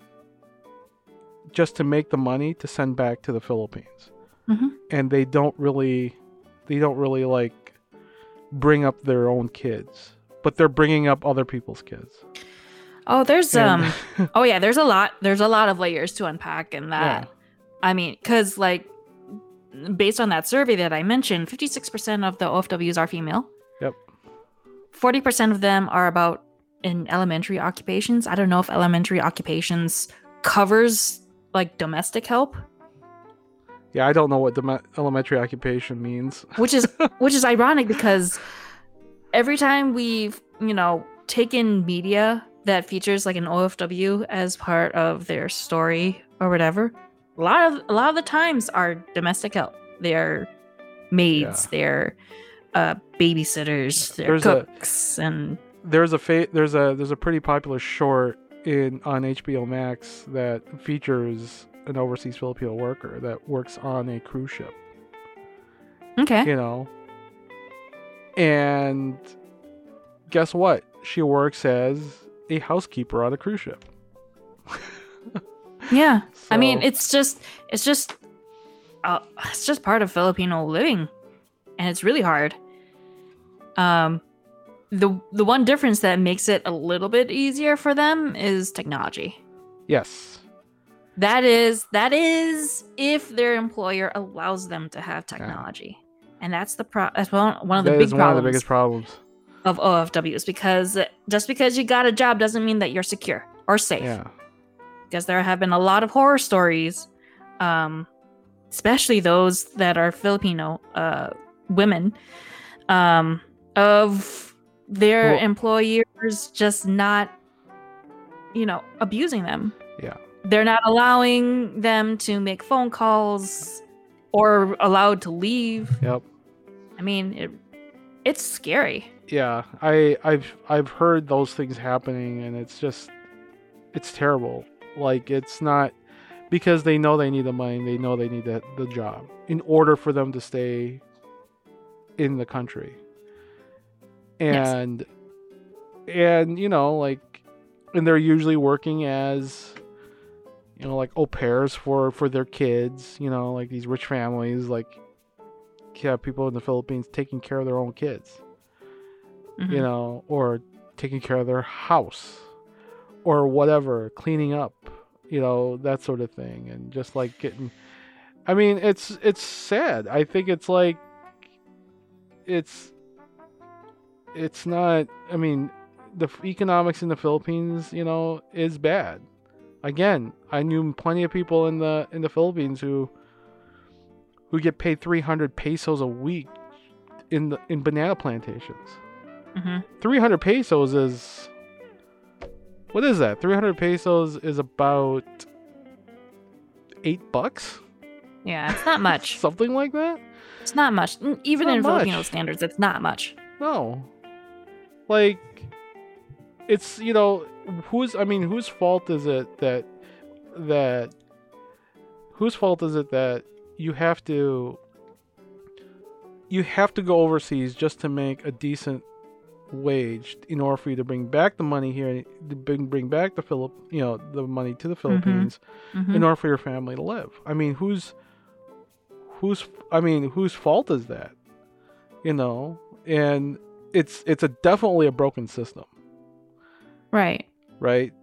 just to make the money to send back to the philippines Mhm. and they don't really they don't really like bring up their own kids but they're bringing up other people's kids Oh, there's And- um oh yeah, there's a lot there's a lot of layers to unpack in that. Yeah. I mean, cuz like based on that survey that I mentioned, 56% of the OFWs are female. Yep. 40% of them are about in elementary occupations. I don't know if elementary occupations covers like domestic help, yeah i don't know what the elementary occupation means which is which is ironic because every time we've you know taken media that features like an OFW as part of their story or whatever, a lot of a lot of the times are domestic help. They're maids, Yeah. they're uh, babysitters, they're There's a- cooks, and there's a fa- there's a there's a pretty popular short in on HBO Max that features an overseas Filipino worker that works on a cruise ship, okay, you know. And guess what? She works as a housekeeper on a cruise ship. yeah. I mean, it's just it's just uh, it's just part of Filipino living, and it's really hard. Um, the the one difference that makes it a little bit easier for them is technology. yes. That is that is if their employer allows them to have technology, and that's the pro. That's one one of the That big is one of the biggest problems. Of OFWs because just because you got a job doesn't mean that you're secure or safe. Yeah. Because there have been a lot of horror stories, um, especially those that are Filipino uh, women, um, of their Well- employers just not, you know, abusing them. Yeah. They're not allowing them to make phone calls or allowed to leave. Yep. I mean, it, it's scary. Yeah. I I've I've heard those things happening and it's just it's terrible. Like it's not because they know they need the money, they know they need the, the job in order for them to stay in the country. Yes. And and you know, like and they're usually working as you know, like au pairs for for their kids, you know, like these rich families like yeah, people in the Philippines taking care of their own kids Mhm. you know, or taking care of their house or whatever, cleaning up, you know, that sort of thing and just like getting I mean, it's it's sad. I think it's like it's it's not I mean, the economics in the Philippines, you know, is bad. Again, I knew plenty of people in the in the Philippines who who get paid 300 pesos a week in the in banana plantations. Mhm. 300 pesos is what is that 300 pesos is about eight bucks Yeah, it's not much. something like that It's not much. Even not in Filipino standards, it's not much. no like it's you know who's i mean whose fault is it that that whose fault is it that you have to you have to go overseas just to make a decent wage in order for you to bring back the money here to bring bring back the Philip you know the money to the Philippines Mhm. in order for your family to live. I mean, who's who's I mean, whose fault is that? You know, and it's it's a definitely a broken system, Right. right?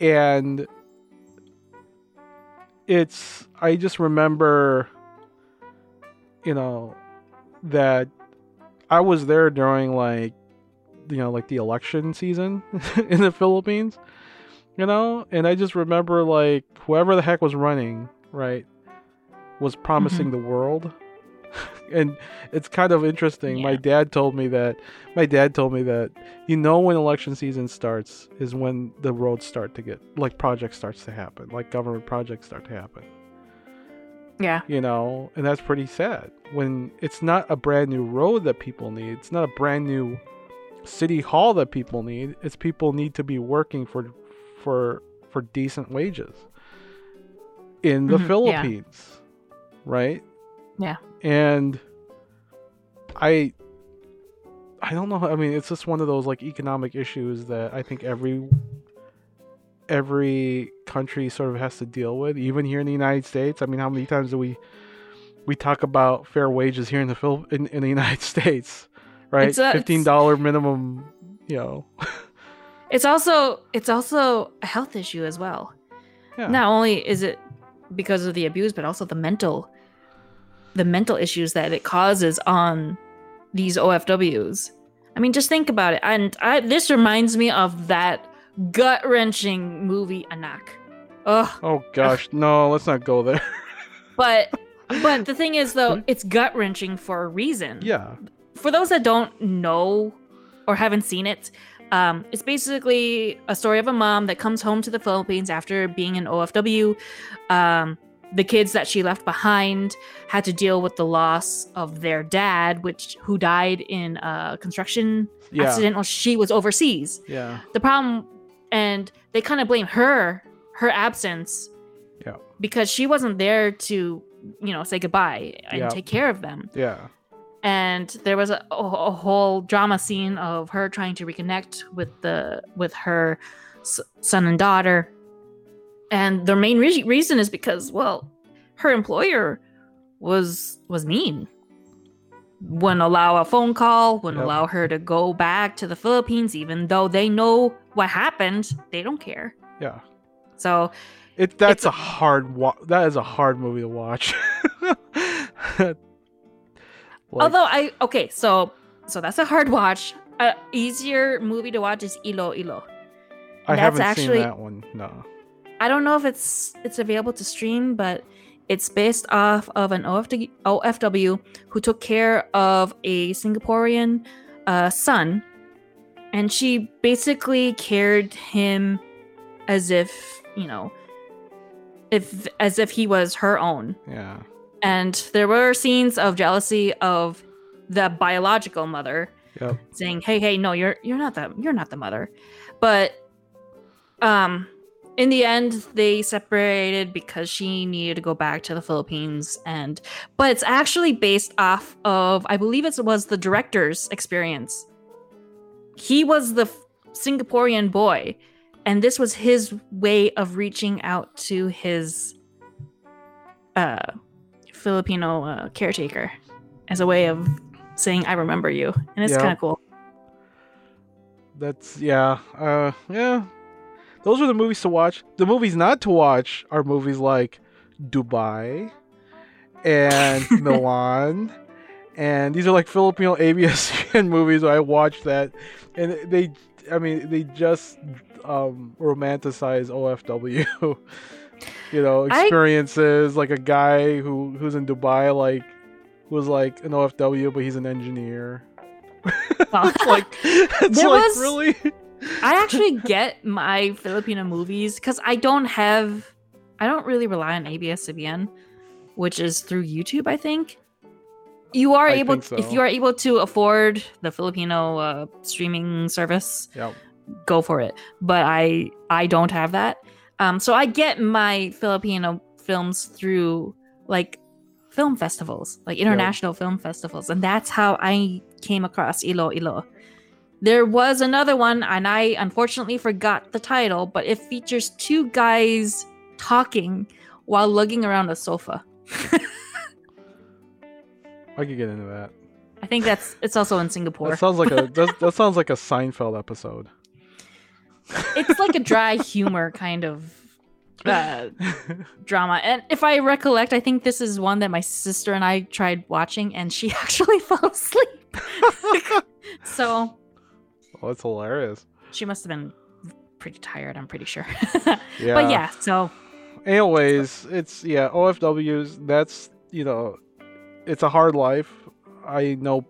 And it's I just remember you know that I was there during like you know like the election season in the Philippines you know? And I just remember like whoever the heck was running right was promising mm-hmm. the world. And it's kind of interesting. My dad told me that my dad told me that you know when election season starts is when the roads start to get like projects starts to happen like government projects start to happen. Yeah. you know? And that's pretty sad when it's not a brand new road that people need. It's not a brand new city hall that people need it's people need to be working for for for decent wages. In the Mhm, yeah. philippines right? Yeah. and i i don't know i mean it's just one of those like economic issues that i think every every country sort of has to deal with. Even here in the united states i mean how many times do we we talk about fair wages here in the Phil- in, in the united states right It's a- $15 minimum you know It's also it's also a health issue as well. yeah Not only is it because of the abuse, but also the mental the mental issues that it causes on these OFWs. I mean, just think about it. And I, this reminds me of that gut wrenching movie Anak. Ugh. oh gosh no let's not go there But but the thing is though, it's gut wrenching for a reason. yeah for those that don't know or haven't seen it, um, it's basically a story of a mom that comes home to the Philippines after being an OFW. Um, the kids that she left behind had to deal with the loss of their dad, which who died in a construction yeah accident while she was overseas. yeah The problem, and they kind of blame her, her absence, Yeah. because she wasn't there to, you know, say goodbye and Yeah. take care of them yeah and there was a, a, whole drama scene of her trying to reconnect with the with her son and daughter and the main re- reason is because well her employer was was mean wouldn't allow a phone call wouldn't Yep. allow her to go back to the philippines even though they know what happened they don't care yeah so It that's a hard wa- that is a hard movie to watch. Like, Although I okay, so so that's a hard watch. A easier movie to watch is Ilo Ilo. I that's haven't actually- seen that one. No. I don't know if it's it's available to stream, but it's based off of an OFW, OFW who took care of a Singaporean uh, son, and she basically cared him as if you know, if as if he was her own. Yeah. And there were scenes of jealousy of the biological mother Yep. saying, "Hey, hey, no, you're you're not the you're not the mother." But um in the end they separated because she needed to go back to the Philippines and but it's actually based off of I believe it was the director's experience. He was the Singaporean boy and this was his way of reaching out to his uh Filipino uh, caretaker as a way of saying I remember you. And it's Yeah. kind of cool. That's yeah. Uh yeah. Those are the movies to watch. The movies not to watch are movies like Dubai and Milan. And these are like Filipino ABS-CBN movies I watched that and they I mean they just um romanticize OFW. You know, I- experiences like a guy who who's in Dubai like was like an OFW but he's an engineer. Well, It's like it's There like was- really I actually get my Filipino movies because I don't have, I don't really rely on ABS-CBN, which is through YouTube. I think you are I able, think if you are able to afford the Filipino uh, streaming service, Yep. go for it. But I, I don't have that. Um, so I get my Filipino films through like film festivals, like international film festivals, and that's how I came across Ilo Ilo. There was another one, and I unfortunately forgot the title, but it features two guys talking while lugging around a sofa. I could get into that. I think that's it's also in Singapore. That sounds like a that, that sounds like a Seinfeld episode. It's like a dry humor kind of uh, drama. And if I recollect, I think this is one that my sister and I tried watching, and she actually fell asleep. so oh, that's hilarious. she must have been pretty tired. I'm pretty sure. Yeah. But yeah, so Anyways, it's yeah, OFWs. That's you know, it's a hard life. I know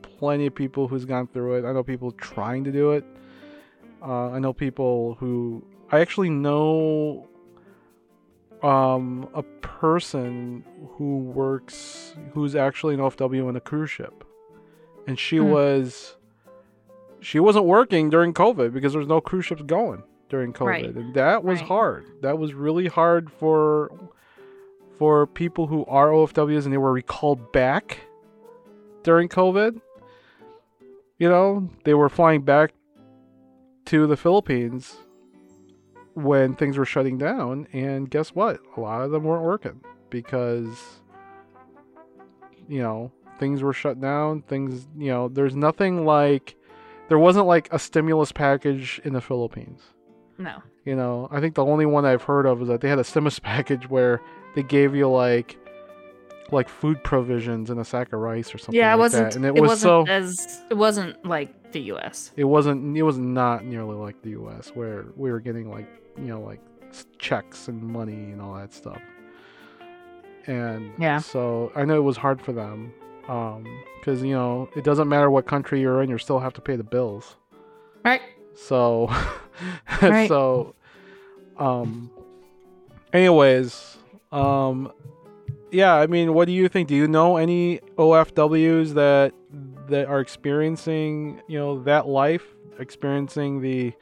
plenty of people who's gone through it. I know people trying to do it. Uh, I know people who I actually know um, a person who works who's actually an OFW in a cruise ship, and she Hmm. was she wasn't working during COVID because there was no cruise ships going during COVID, Right. and that was Right. hard. That was really hard for for people who are OFWs and they were recalled back during COVID. You know, they were flying back to the Philippines when things were shutting down, and guess what? A lot of them weren't working because you know things were shut down. Things, you know, there's nothing like there wasn't like a stimulus package in the Philippines. no. You know, I think the only one I've heard of is that they had a stimulus package where they gave you like like food provisions and a sack of rice or something Yeah, it like wasn't. that. And it, it, was wasn't so as. It wasn't like the U.S. it wasn't it was not nearly like the US where we were getting like, you know, like checks and money and all that stuff. And Yeah. so I know it was hard for them. Um, cuz you know, it doesn't matter what country you're in, you still have to pay the bills. Right. So, Right. so, um, anyways, um, yeah, I mean, what do you think? Do you know any OFWs that that are experiencing, you know, that life, experiencing the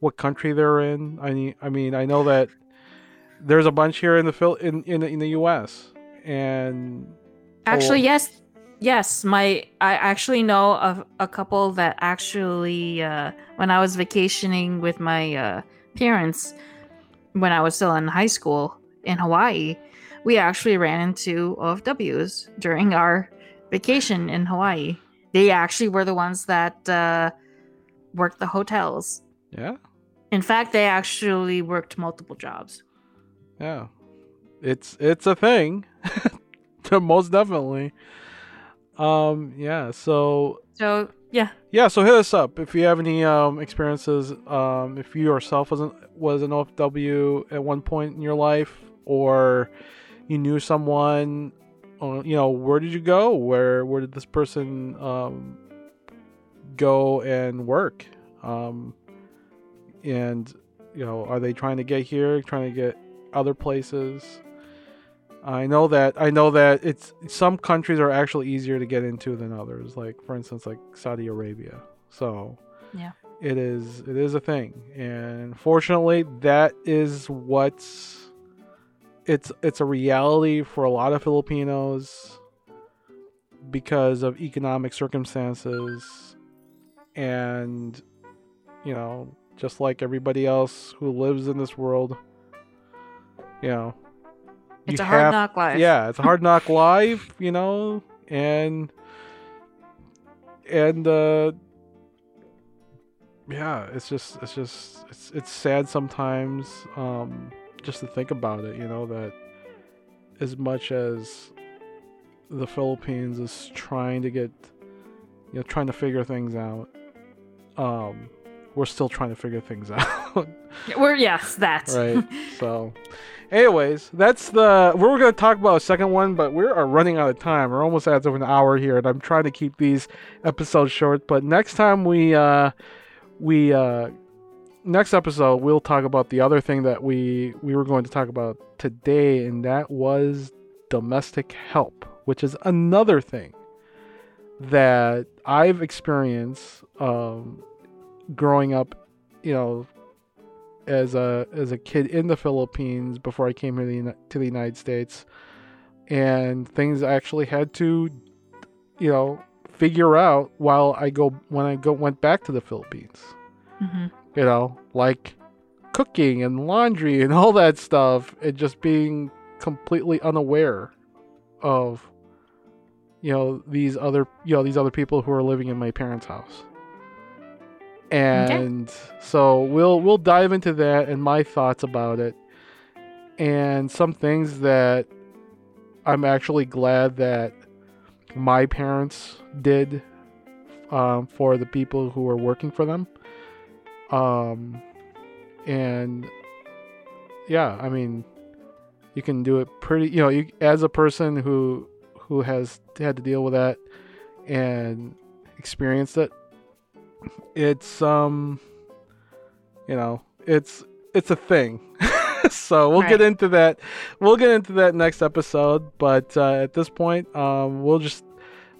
what country they're in? I mean, I mean, I know that there's a bunch here in the Phil in in, in the U.S. and Actually, Oh. yes, yes. My I actually know of a couple that actually, uh, when I was vacationing with my uh, parents, when I was still in high school in Hawaii, we actually ran into OFWs during our vacation in Hawaii. They actually were the ones that uh, worked the hotels. yeah, In fact, they actually worked multiple jobs. Yeah, it's it's a thing, most definitely. Um, yeah. So So yeah, yeah, so hit us up if you have any um experiences. Um, if you yourself wasn't was an OFW at one point in your life, or you knew someone, or, you know, where did you go? Where where did this person um go and work? Um, and you know, are they trying to get here? Trying to get other places? I know that I know that it's some countries are actually easier to get into than others. Like for instance, like Saudi Arabia. So Yeah. it is it is a thing, and fortunately, that is what's it's it's a reality for a lot of Filipinos because of economic circumstances, and you know, just like everybody else who lives in this world, you know, it's you a hard have- knock life. yeah, it's a hard knock life you know, and and uh yeah, it's just it's just it's it's sad sometimes um just to think about it, you know, that as much as the Philippines is trying to get you know trying to figure things out um we're still trying to figure things out We're yes, that. Right. So, anyways, that's the we are going to talk about a second one, but we are running out of time. We're almost at of an hour here, and I'm trying to keep these episodes short. But next time we uh we uh next episode we'll talk about the other thing that we we were going to talk about today, and that was domestic help, which is another thing that I've experienced um growing up, you know, as a as a kid in the Philippines before I came here to the, United States, and things I actually had to, you know, figure out while I go when I go went back to the Philippines. Mhm. You know, like cooking and laundry and all that stuff, and just being completely unaware of, you know, these other you know these other people who are living in my parents' house. And so we'll we'll dive into that and my thoughts about it and some things that I'm actually glad that my parents did um, for the people who are working for them um, and yeah I mean you can do it pretty you know you as a person who who has had to deal with that and experienced it it's um you know it's it's a thing. So we'll get into that we'll get into that next episode but uh, at this point um we'll just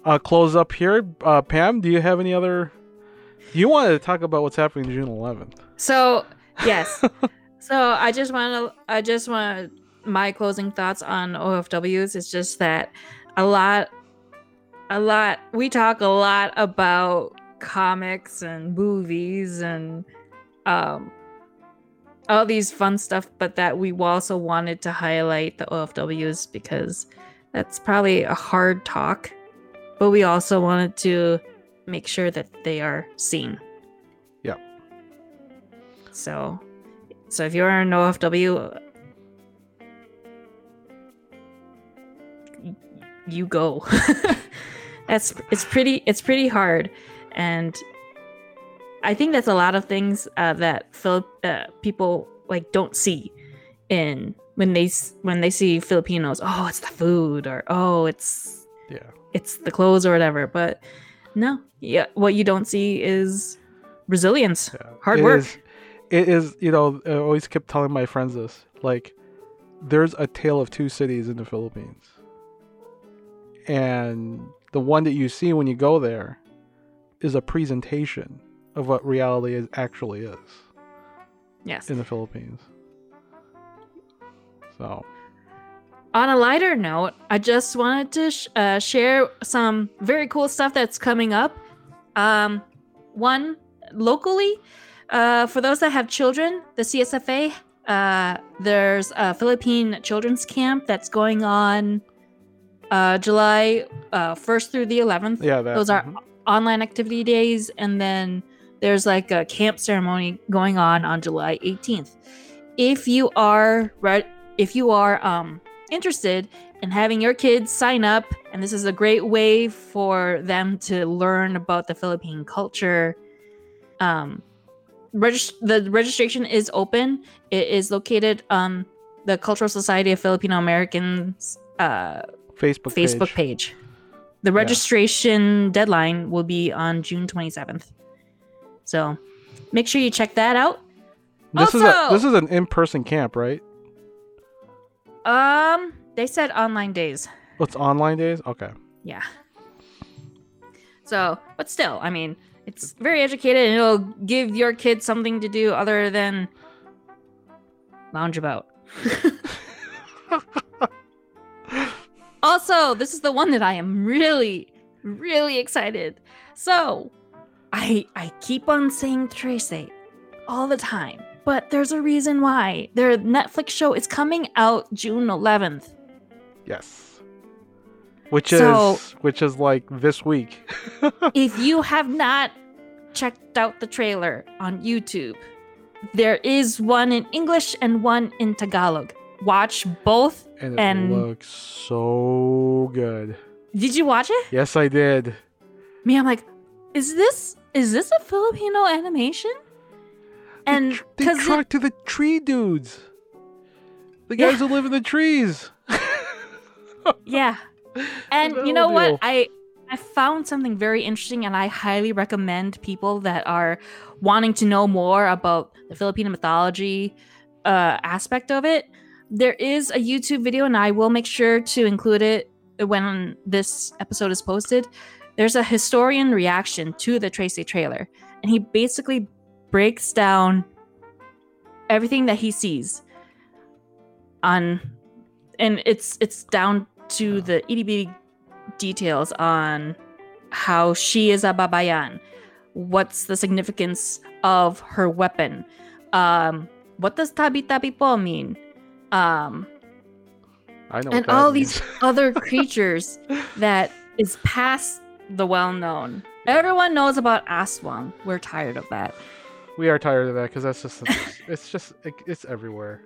uh, close up here. Uh, pam do you have any other you wanted to talk about what's happening june 11th So yes. so I just want to. I just want my closing thoughts on OFWs. It's just that a lot, a lot. We talk a lot about comics and movies and um all these fun stuff, but that we also wanted to highlight the OFWs because that's probably a hard talk, but we also wanted to make sure that they are seen. Yeah. So, so if you're an OFW, you go. that's it's pretty it's pretty hard, and I think that's a lot of things uh, that Philip uh, people like don't see in when they when they see Filipinos. Oh, it's the food, or oh, it's yeah it's the clothes or whatever. But no, yeah, what you don't see is resilience, Yeah. hard It work. is- it is, you know, I always kept telling my friends this. Like, there's a tale of two cities in the Philippines. And the one that you see when you go there is a presentation of what reality is actually is Yes. in the Philippines. So, On a lighter note, I just wanted to sh- uh, share some very cool stuff that's coming up. Um, one locally, uh, for those that have children, the CSFA, uh, there's a Philippine children's camp that's going on uh, July uh, 1st through the 11th. yeah, that. Those are mhm. online activity days, and then there's like a camp ceremony going on on July 18th. If you are re- if you are um, interested in having your kids sign up, and this is a great way for them to learn about the Philippine culture. Um, regist- the registration is open. It is located on the Cultural Society of Filipino Americans uh, Facebook Facebook page. page. The registration deadline will be on June 27th. So make sure you check that out. This is a this is an in-person camp, right? Um, they said online days. It's online days. Okay. Yeah. So, but still, I mean, it's very educated and it'll give your kids something to do other than lounge about. also, this is the one that I am really, really excited. So, I I keep on saying Trese all the time, but there's a reason why. Their Netflix show is coming out June 11th. Yes. Which So- is which is like this week. if you have not checked out the trailer on YouTube, there is one in English and one in Tagalog. Watch both. and it And- looks so good. Did you watch it? Yes, I did. Me, I'm like, is this is this a Filipino animation? And they, tr- they talk to the tree dudes. The Yeah. guys who live in the trees. yeah, and you know what? I I found something very interesting, and I highly recommend people that are wanting to know more about the Filipino mythology uh, aspect of it. There is a YouTube video, and I will make sure to include it when this episode is posted. There's a historian reaction to the Trese trailer, and he basically breaks down everything that he sees on and it's it's down to the itty bitty details on how she is a babaylan what's the significance of her weapon um what does tabi tabi po mean um I know. and all means. these other creatures that is past the well known everyone knows about aswang we're tired of that we are tired of that because that's just it's just it, it's everywhere.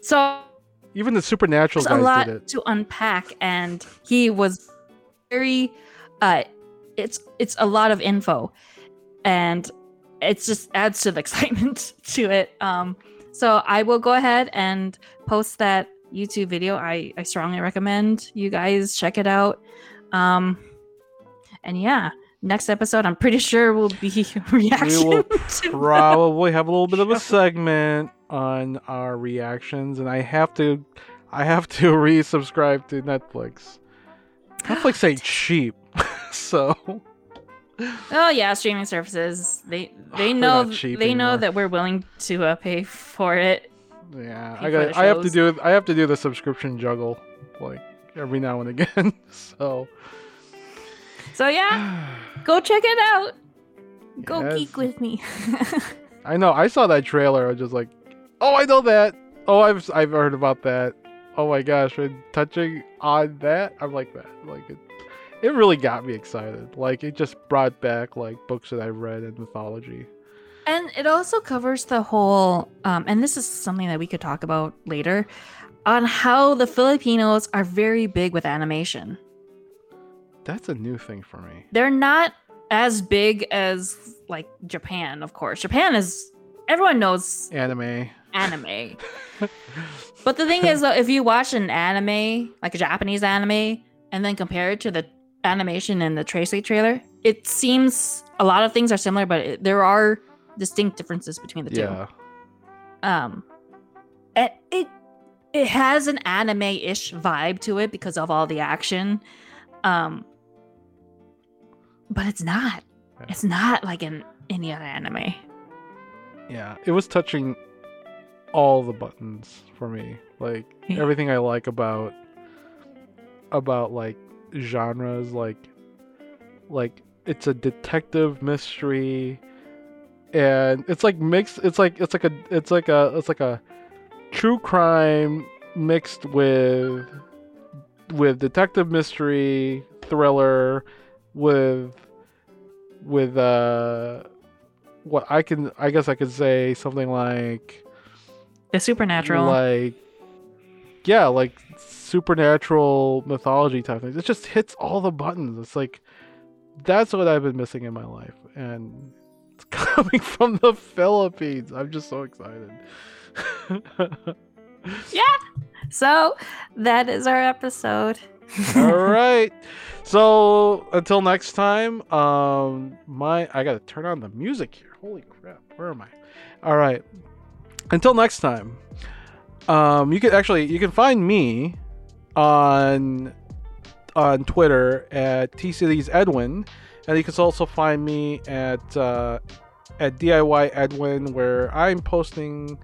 so Even the supernatural there's a guys lot did it. to unpack and he was very uh it's it's a lot of info and it just adds to the excitement to it um so i will go ahead and post that youtube video i i strongly recommend you guys check it out um and yeah next episode i'm pretty sure will be reaction We will to probably have a little bit of a segment on our reactions, and I have to, I have to resubscribe to Netflix. Netflix ain't cheap, so Oh yeah, streaming services. They they know they know that we're willing to uh, pay for it. yeah, I got, I have to do, I have to do the subscription juggle, like every now and again. so So yeah, go check it out. Go Yes. geek with me. I know I saw that trailer. I was just like, oh, I know that. Oh, I've I've heard about that. Oh my gosh, and touching on that, I'm like that. Like it, it really got me excited. Like it just brought back like books that I've read in mythology. and it also covers the whole um, and this is something that we could talk about later on how the Filipinos are very big with animation. That's a new thing for me. They're not as big as like Japan, of course. Japan is everyone knows Anime. anime. But the thing is, though, if you watch an anime, like a Japanese anime, and then compare it to the animation in the Trese trailer, it seems a lot of things are similar, but it, there are distinct differences between the two. yeah. Um, it it, it has an anime-ish vibe to it because of all the action, um, but it's not. Yeah. It's not like in any other anime. Yeah. It was touching all the buttons for me. Like Yeah. everything I like about about like genres like like it's a detective mystery and it's like mixed it's like it's like a it's like a it's like a true crime mixed with with detective mystery thriller with with uh what I can I guess I could say something like The supernatural. like yeah, like supernatural mythology type things. It just hits all the buttons. It's like that's what I've been missing in my life, and it's coming from the Philippines. I'm just so excited. Yeah so that is our episode. All right. So until next time, um, my I gotta turn on the music here. Holy crap, where am I? All right. Until next time, um, you can actually you can find me on on Twitter at tcds edwin, and you can also find me at uh, at DIY Edwin, where I'm posting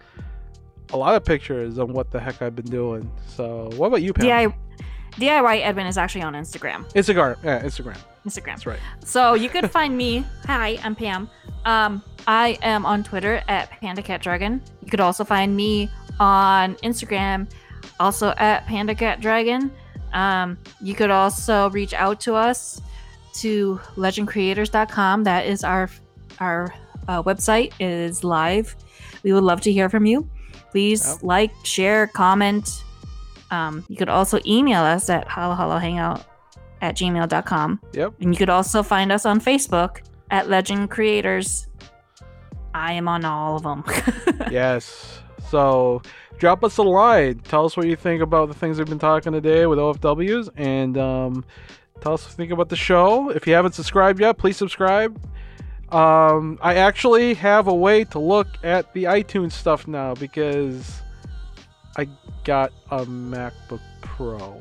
a lot of pictures on what the heck I've been doing. So, what about you, Pam? DIY Edwin is actually on Instagram. Instagram, yeah, Instagram. Instagram. That's right. So you could find me. Hi, I'm Pam. Um, I am on Twitter at Panda Cat Dragon. You could also find me on Instagram, also at Panda Cat Dragon. Um, you could also reach out to us to legendcreators.com. That is our our uh, website. It is live. We would love to hear from you. Please like, share, comment. Um, you could also email us at hangout at gmail.com. Yep. And you could also find us on Facebook at Legend Creators. I am on all of them. yes. So drop us a line. Tell us what you think about the things we've been talking today with OFWs, and um, tell us what you think about the show. If you haven't subscribed yet, please subscribe. Um, I actually have a way to look at the iTunes stuff now because I got a MacBook Pro.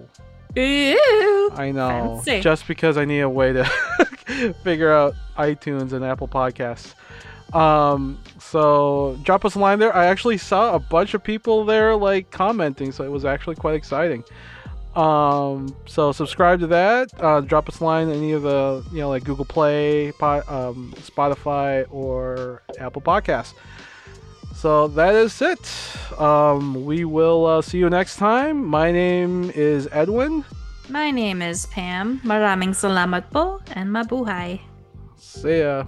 Ew. I know. Fancy. Just because I need a way to figure out iTunes and Apple Podcasts. Um, so drop us a line there. I actually saw a bunch of people there like commenting, so it was actually quite exciting. Um, so subscribe to that. Uh, drop us a line any of the you know like Google Play, um, Spotify, or Apple Podcasts. So that is it. Um, we will uh, see you next time. My name is Edwin. My name is Pam. Maraming salamat po and mabuhay. See ya.